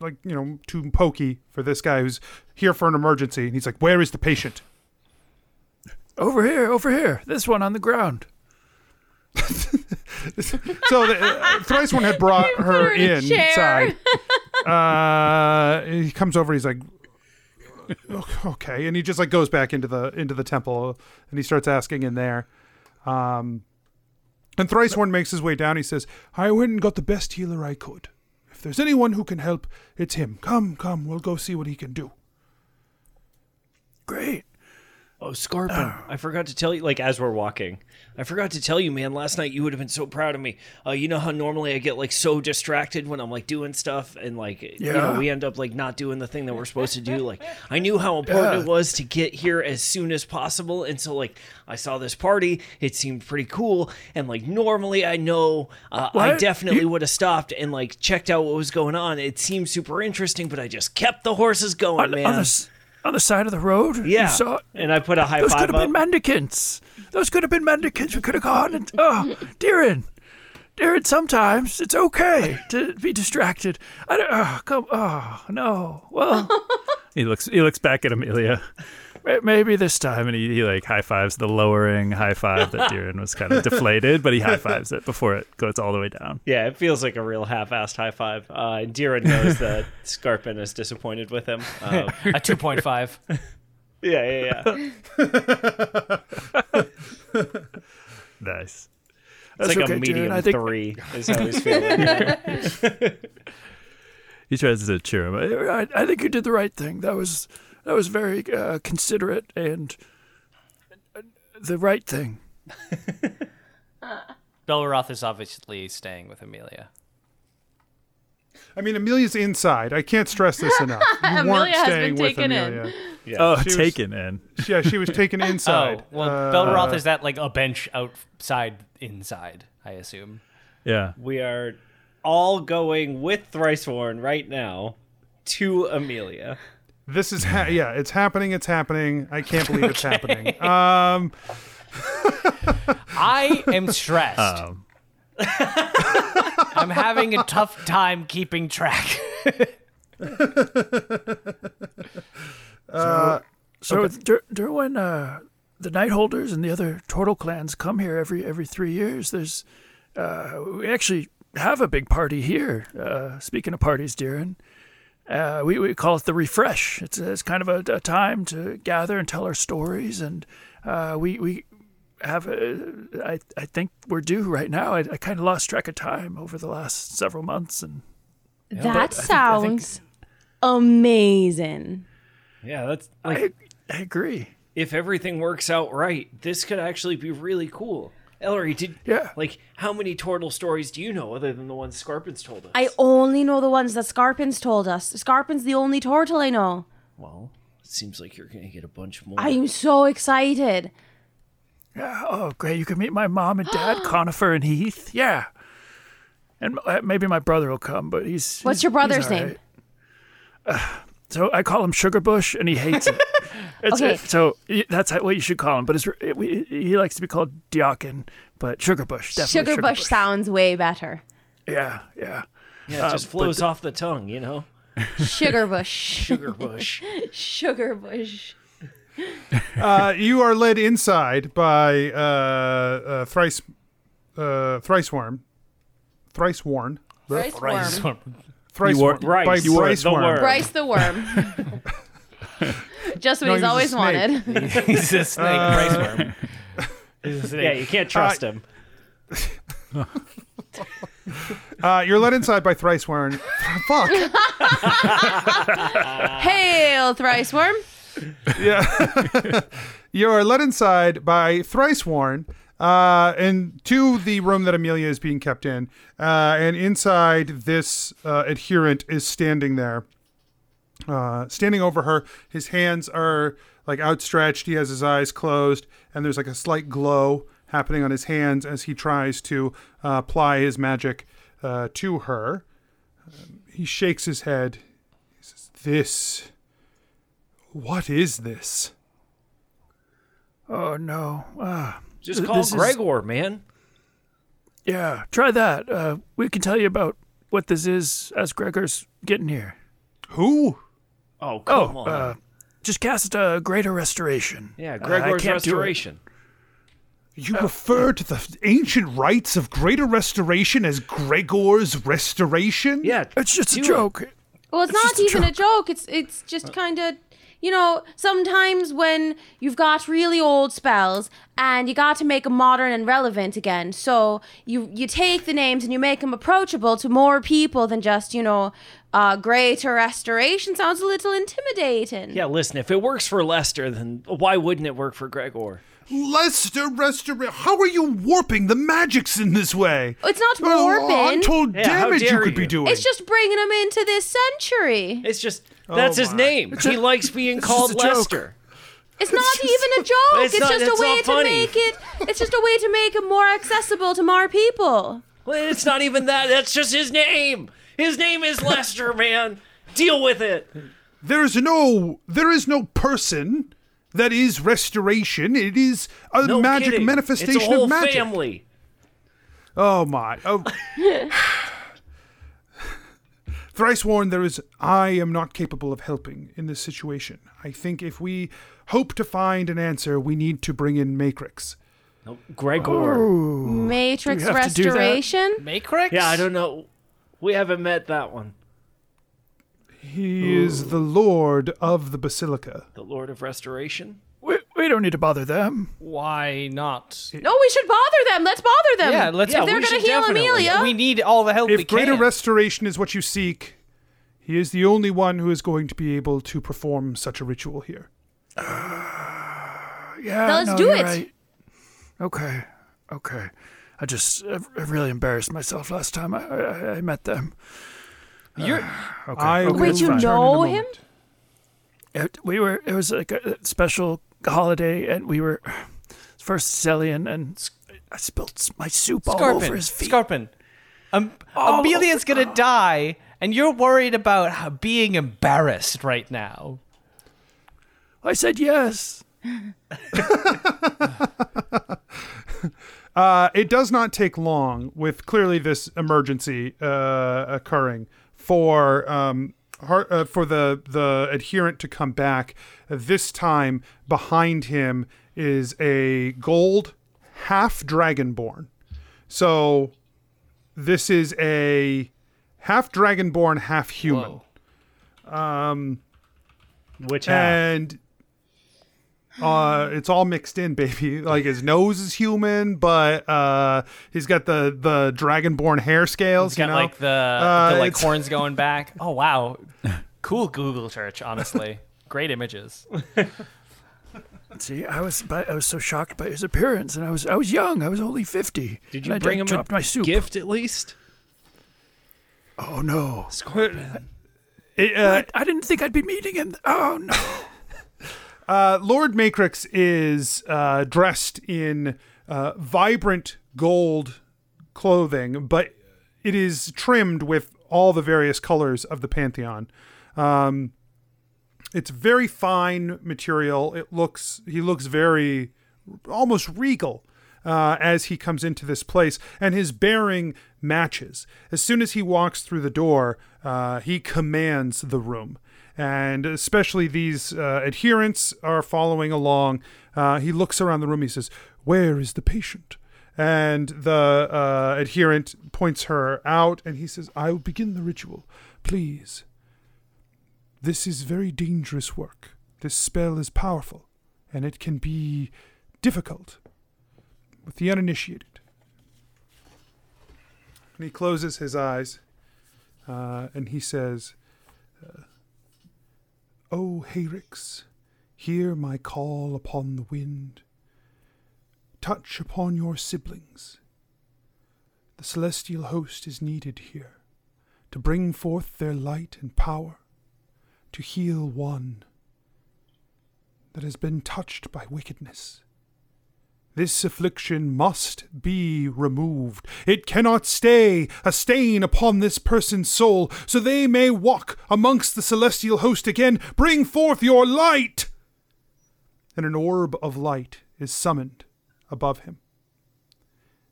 like, you know, too pokey for this guy who's here for an emergency. And he's like, where is the patient? Over here, over here. This one on the ground. So the, uh, Thriceworn had brought her her in inside. Uh, he comes over. He's like, okay, and he just like goes back into the into the temple, and he starts asking in there. Um, and Thriceworn makes his way down. He says, "I went and got the best healer I could. If there's anyone who can help, it's him. Come, come, we'll go see what he can do." Great. Oh, Scarpin, I forgot to tell you, like, as we're walking, I forgot to tell you, man, last night you would have been so proud of me. Uh, you know how normally I get, like, so distracted when I'm, like, doing stuff and, like, you know, Yeah. we end up, like, not doing the thing that we're supposed to do. Like, I knew how important it was to get here as soon as possible. And so, like, I saw this party. It seemed pretty cool. And, like, normally I know uh, I What? definitely You- would have stopped and, like, checked out what was going on. It seemed super interesting, but I just kept the horses going, On, man. on the s- on the side of the road. yeah. You saw, and I put a high those five could have up. been mendicants. Those could have been mendicants. We could have gone and oh, Darren, Darren. Sometimes it's okay to be distracted. I don't. Oh, come. Oh no. Well, He looks he looks back at Amelia. May- maybe this time. And he, he like high fives the lowering high five that Deeran was kind of deflated, but he high fives it before it goes all the way down. Yeah, it feels like a real half-assed high five. Uh, and knows that Scarpin is disappointed with him. Um, A 2.5. yeah, yeah, yeah. Nice. It's That's like okay, a medium Darren. I think three is how he's feeling. yeah. He tries to cheer him. I, I think you did the right thing. That was that was very uh, considerate and uh, the right thing. Belroth is obviously staying with Amelia. I mean, Amelia's inside. I can't stress this enough. You weren't Amelia has staying been with taken in. Amelia. Oh, She was- taken in. Yeah, she was taken inside. Oh, well, Uh, Belroth is that like a bench outside, inside, I assume. Yeah. We are all going with Thriceworn right now to Amelia. This is ha- yeah, it's happening. It's happening. I can't believe it's happening. Um, I am stressed. Um, I'm having a tough time keeping track. So Dur- Derwin, uh, the night holders and the other turtle clans come here every every three years. There's uh, we actually have a big party here. Uh, speaking of parties, Darren, uh, we we call it the refresh. It's it's kind of a, a time to gather and tell our stories, and uh, we we have a, I I think we're due right now. I, I kind of lost track of time over the last several months, and That But I think- I think- sounds amazing. Yeah, that's like I I agree. if everything works out right, this could actually be really cool. Ellery, did Yeah. like how many turtle stories do you know other than the ones Scarpins told us? I only know the ones that Scarpins told us. Scarpin's the only turtle I know. well, it seems like you're gonna get a bunch more. I am so excited. Yeah. Oh, great! You can meet my mom and dad, Conifer and Heath. Yeah. And uh, maybe my brother will come, but he's. What's he's- your brother's he's all name? right. Uh, so I call him Sugar Bush, and he hates it. It's, Okay. so that's what you should call him. But it's, it, we, he likes to be called Diakin, but Sugar Bush definitely. Sugar Bush sounds way better. Yeah, yeah. yeah, it just flows off the tongue, you know. Sugar Bush. Sugar bush. Sugar Bush. Uh, you are led inside by uh, uh, thrice, uh, thrice worm, thrice worn, Bryce Worm. Thrice You wore- worm, Bryce. by You Bryce the worm. worm. Bryce the Worm. Just what No, he's he was a always wanted. He's a snake. Bryce worm. He's a snake. Yeah, you can't trust him. Uh, you're led inside by thrice worm. Fuck. Hail, Thrice Worm. Yeah. you are led inside by Thrice Worn uh, and to the room that Amelia is being kept in. Uh, and inside, this uh, adherent is standing there, uh, standing over her. His hands are like outstretched. He has his eyes closed, and there's like a slight glow happening on his hands as he tries to uh, apply his magic uh, to her. Um, he shakes his head. He says, This. What is this? Oh no. Ah, Just call this is- Gregor, man. yeah. Try that. Uh, we can tell you about what this is as Gregor's getting here. Who? Oh, come on. Uh, just cast a greater restoration. yeah, Uh, Gregor's can't do it. restoration. You refer to the ancient rites of greater restoration as Gregor's restoration? Yeah, It's just a do it. joke. Well, it's, It's not just a even a joke. joke. It's it's just kind of you know sometimes when you've got really old spells and you got to make them modern and relevant again. So you you take the names and you make them approachable to more people than just you know uh, greater restoration. Sounds a little intimidating. Yeah, listen, if it works for Lester, then why wouldn't it work for Gregor? Lester Restoration. How are you warping the magics in this way? It's not Well, warping. Untold Yeah, how damage you dare could be doing. It's just bringing them into this century. It's just Oh that's his my. name. He likes being called just a joke. Lester. It's not even a joke. It's It's, not- just it's a way to funny. make it. It's just a way to make it more accessible to more people. Well, it's not even that. That's just his name. His name is Lester, man. Deal with it. There's no, there is no person that is restoration. It is a No magic kidding. manifestation it's a whole of magic. family. Oh my! Oh. Thriceworn, there is. I am not capable of helping in this situation. I think if we hope to find an answer, we need to bring in Matrix. No, Gregor. Oh. Matrix Do we have to do that? Restoration. Matrix? Yeah, I don't know. We haven't met that one. He is the Lord of the Basilica. The Lord of Restoration. We, we don't need to bother them. Why not? No, we should bother them. Let's bother them. Yeah, let's- If they're we gonna should heal definitely. Amelia, We need all the help we If greater can. restoration is what you seek, he is the only one who is going to be able to perform such a ritual here. Ah, yeah. Then let's no, do you're it. Right. Okay. Okay. I just I, I really embarrassed myself last time I, I, I met them. You're, ah, Okay. I okay, will Wait, you return in a know him? moment. It, we were. It was like a special holiday, and we were first Celian, and I spilled my soup all over his feet. Scarpin. Um, All Amelia's over- gonna die, and you're worried about being embarrassed right now. I said yes. Uh, it does not take long, with clearly this emergency uh, occurring, for um, har- uh, for the the adherent to come back. Uh, this time, behind him is a gold half dragonborn. So this is a half dragonborn, half human. Whoa. Which half? and uh it's all mixed in baby like his nose is human but uh he's got the the dragonborn hair scales It's got you know? like the, Uh, the like it's- horns going back. Oh wow, cool Google search. Honestly, great images. See, I was by, I was so shocked by his appearance, and I was I was young. I was only fifty. Did and you I bring him dropped a my soup? gift at least? Oh no! It, uh, I, I didn't think I'd be meeting him. Oh no! Uh, Lord Matrix is uh, dressed in uh, vibrant gold clothing, but it is trimmed with all the various colors of the Pantheon. Um, it's very fine material. It looks he looks very almost regal uh, as he comes into this place, and his bearing matches. As soon as he walks through the door, uh, he commands the room, and especially these uh, adherents are following along. Uh, he looks around the room. He says, "Where is the patient?" And the uh, adherent points her out, and he says, "I will begin the ritual, please." This is very dangerous work. This spell is powerful, and it can be difficult with the uninitiated. And he closes his eyes, uh, and he says, uh, O Herix, hear my call upon the wind. Touch upon your siblings. The celestial host is needed here to bring forth their light and power to heal one that has been touched by wickedness. This affliction must be removed. It cannot stay a stain upon this person's soul, so they may walk amongst the celestial host again. Bring forth your light! And an orb of light is summoned above him.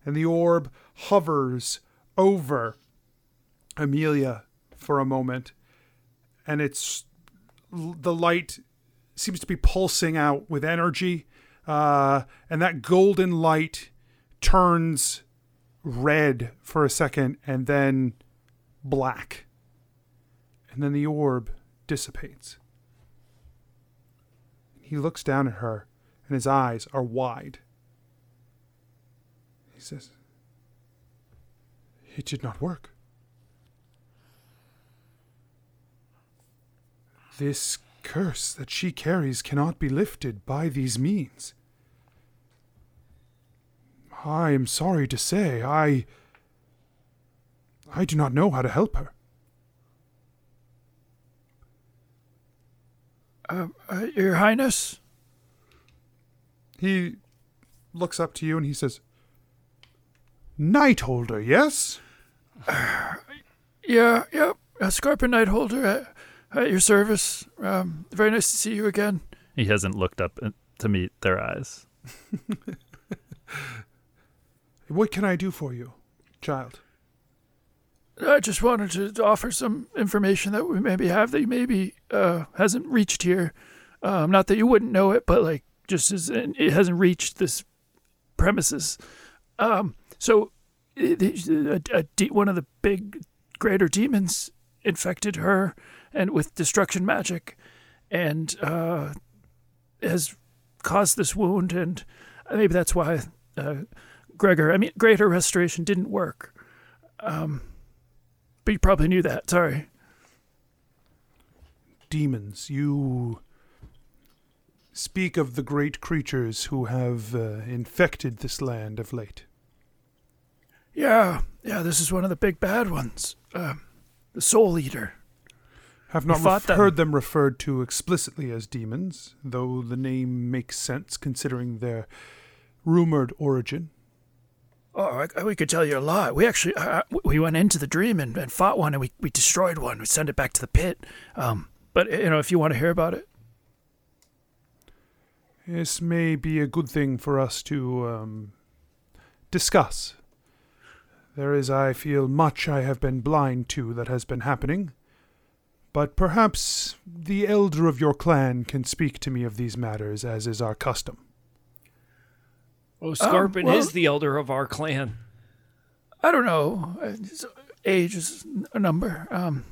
And the orb hovers over Amelia for a moment, and it's the light seems to be pulsing out with energy, uh, and that golden light turns red for a second and then black. And then the orb dissipates. He looks down at her, and his eyes are wide. He says, It did not work. This curse that she carries cannot be lifted by these means. I am sorry to say, I. I do not know how to help her. Um, uh, Your Highness, He looks up to you and he says, Nightholder, yes? Uh, yeah, yeah, a Scarpin Knight Holder uh, at, at your service. Um, very nice to see you again. He hasn't looked up uh, to meet their eyes. What can I do for you, child? I just wanted to offer some information that we maybe have that you maybe uh, hasn't reached here. Um, not that you wouldn't know it, but like just as it hasn't reached this premises. Um, so, it- it- a, a de- one of the big greater demons infected her, and with destruction magic, and uh, has caused this wound, and maybe that's why uh, Gregor. I mean, greater restoration didn't work. Um, but you probably knew that. Sorry. Demons, you speak of the great creatures who have uh, infected this land of late. Yeah, yeah. This is one of the big bad ones. Um, the Soul Eater. Have not ref- them. heard them referred to explicitly as demons, though the name makes sense considering their rumored origin. Oh, I, we could tell you a lot. We actually uh, we went into the dream and, and fought one, and we, we destroyed one. We sent it back to the pit. Um, but you know, if you want to hear about it, This may be a good thing for us to um, discuss. There is, I feel, much I have been blind to that has been happening. But perhaps the elder of your clan can speak to me of these matters, as is our custom. Oh, Scarpin well- is the elder of our clan. I don't know. Uh, it's- Age is a number. Um,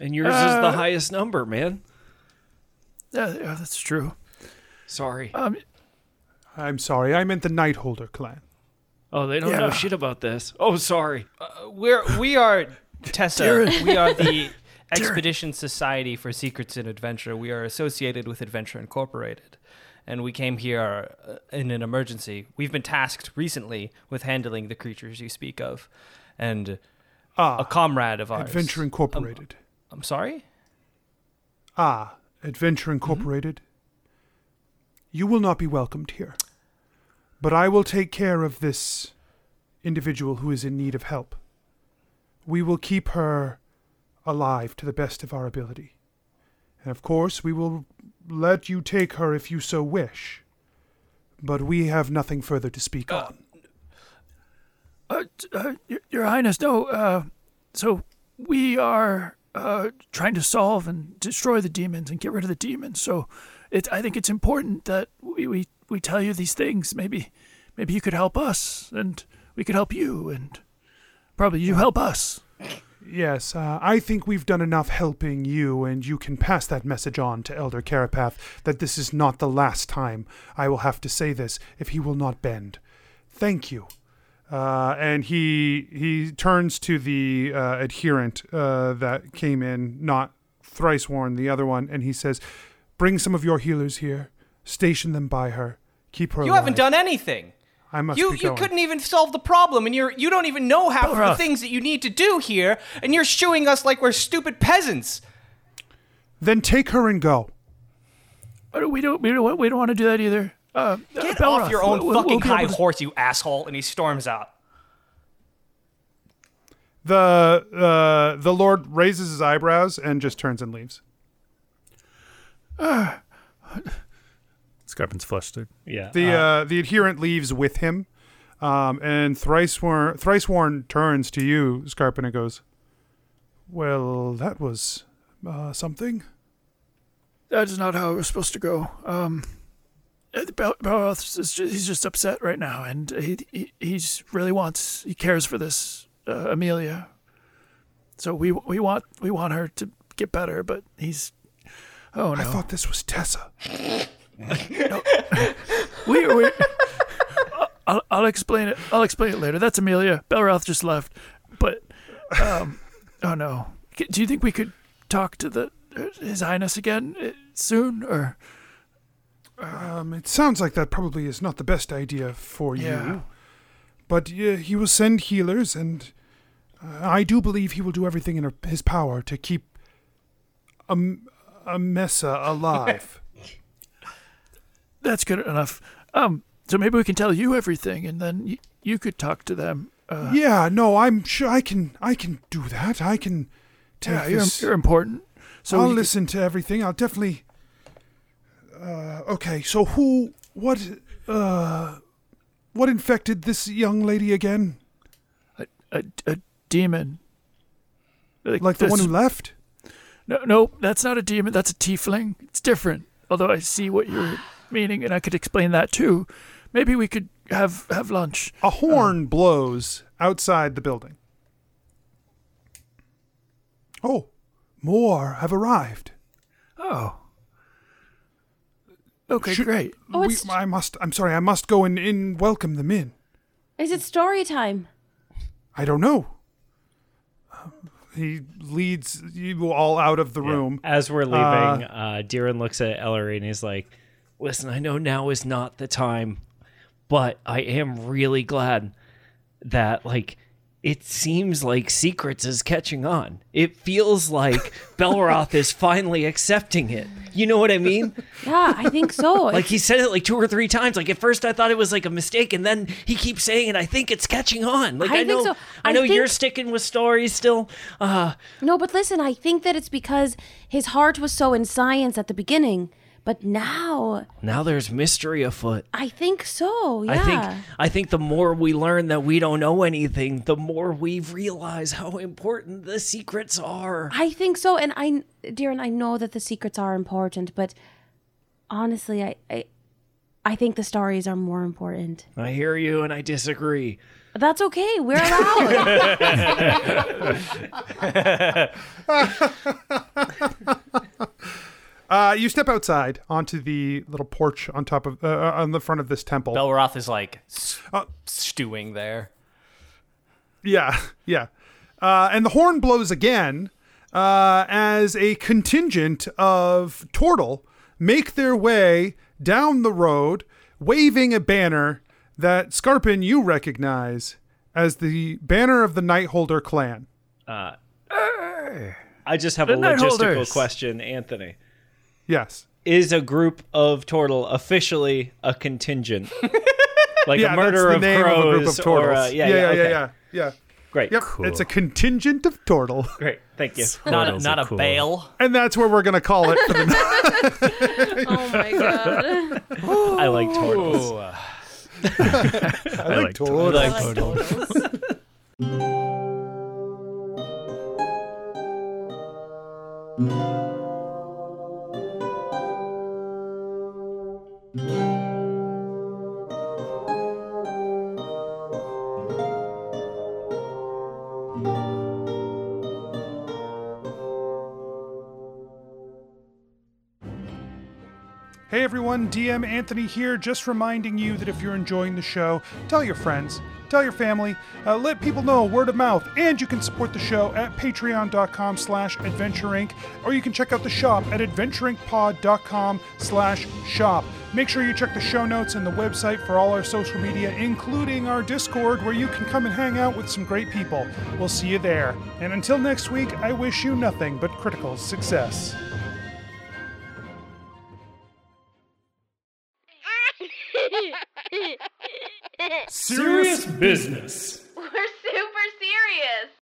And yours is Uh, the highest number, man. yeah, yeah, that's true. Sorry. Um, I'm sorry, I meant the Nightholder clan. oh, they don't yeah. know shit about this. Oh, sorry. We're we are Tessa. Darren. We are the Expedition Society for Secrets and Adventure. We are associated with Adventure Incorporated, and we came here uh, in an emergency. We've been tasked recently with handling the creatures you speak of, and a Ah, comrade of ours. Adventure Incorporated. I'm sorry. ah, Adventure Incorporated. You will not be welcomed here. But I will take care of this individual who is in need of help. We will keep her alive to the best of our ability. And of course, we will let you take her if you so wish. But we have nothing further to speak on. uh, uh, your, your Highness, no. Uh, so we are uh, trying to solve and destroy the demons and get rid of the demons. So it, I think it's important that we, we, we tell you these things. Maybe maybe you could help us, and we could help you, and probably you help us. Yes, uh, I think we've done enough helping you, and you can pass that message on to Elder Carapath that this is not the last time I will have to say this if he will not bend. Thank you. Uh, and he he turns to the uh, adherent uh, that came in, not Thriceworn, the other one, and he says, "Bring some of your healers here. Station them by her. Keep her. You alive. haven't done anything. I must You be you couldn't even solve the problem, and you're you don't even know half of the things that you need to do here, and you're shooing us like we're stupid peasants. Then take her and go. Uh, We don't we don't we don't want to do that either. Uh, Get uh, off your own we'll- we'll fucking high to- horse, you asshole! And he storms out. The uh, the Lord raises his eyebrows and just turns and leaves. Scarpin's flustered. Yeah. The uh, the adherent leaves with him, um, and Thriceworn Thriceworn turns to you, Scarpin, and goes, "Well, that was uh, something." That is not how it was supposed to go. Um, uh, is ju- he's just upset right now, and he, he he's really wants he cares for this uh, Amelia. So we we want we want her to get better, but he's oh no. I thought this was Tessa. we, we I'll, I'll explain it. I'll explain it later. That's Amelia. Belroth just left, but um, oh no. Do you think we could talk to the His Highness again uh, soon, or Um, it sounds like that probably is not the best idea for Yeah. you, but uh, he will send healers, and uh, I do believe he will do everything in his power to keep Am- Amessa alive. that's good enough? Um, so maybe we can tell you everything, and then you, you could talk to them. Uh, yeah, no, I'm sure I can. I can do that. I can take yeah, you're, you're important. So I'll could- listen to everything. I'll definitely. Uh, okay, so who, what, uh, what infected this young lady again? a, a demon. Like the one who left? No, no, that's not a demon. That's a tiefling. It's different. Although I see what you're meaning, and I could explain that too. Maybe we could have have lunch. A horn blows outside the building. Oh, more have arrived. Oh. Okay, Should- great. Oh, We- I must. I'm sorry. I must go and, and welcome them in. Is it story time? I don't know. Um, He leads you all out of the room. As we're leaving, uh, Deeren looks at Ellery and he's like, "Listen, I know now is not the time, but I am really glad that like it seems like Secrets is catching on. It feels like Belroth is finally accepting it. You know what I mean? Yeah, I think so. Like he said it like two or three times. Like at first I thought it was like a mistake, and then he keeps saying it. I think it's catching on. Like I I, think know, so. I I know think- you're sticking with stories still. Uh, No, but listen, I think that it's because his heart was so in science at the beginning, But now, Now there's mystery afoot. I think so. Yeah. I think I think the more we learn that we don't know anything, the more we realize how important the secrets are. I think so. And I, Darren, I know that the secrets are important, but honestly, I, I, I think the stories are more important. I hear you and I disagree. That's okay. We're allowed. Uh, you step outside onto the little porch on top of uh, on the front of this temple. Belroth is like s- Uh, stewing there. Yeah, yeah. Uh, and the horn blows again uh, as a contingent of Tortle make their way down the road, waving a banner that Scarpin you recognize as the banner of the Nightholder clan. I just have a The Night logistical question, Anthony. Yes. Is a group of turtle officially a contingent? like Yeah, a murder that's the of name crows of a group of or uh, yeah, yeah, yeah, yeah, okay. yeah, yeah. Great. Yep, it's a contingent of Tortle, Great. Thank you. Not a, Turtles not a cool. bale. and that's what we're gonna call it for the night. oh my god. I like turtles. I like Tortle. Hey everyone, DM Anthony here, just reminding you that if you're enjoying the show, tell your friends, tell your family, uh, let people know word of mouth, and you can support the show at patreon.com slash adventureinc, or you can check out the shop at adventureincpod.com slash shop. Make sure you check the show notes and the website for all our social media, including our Discord, where you can come and hang out with some great people. We'll see you there. And until next week, I wish you nothing but critical success. serious business. We're super serious.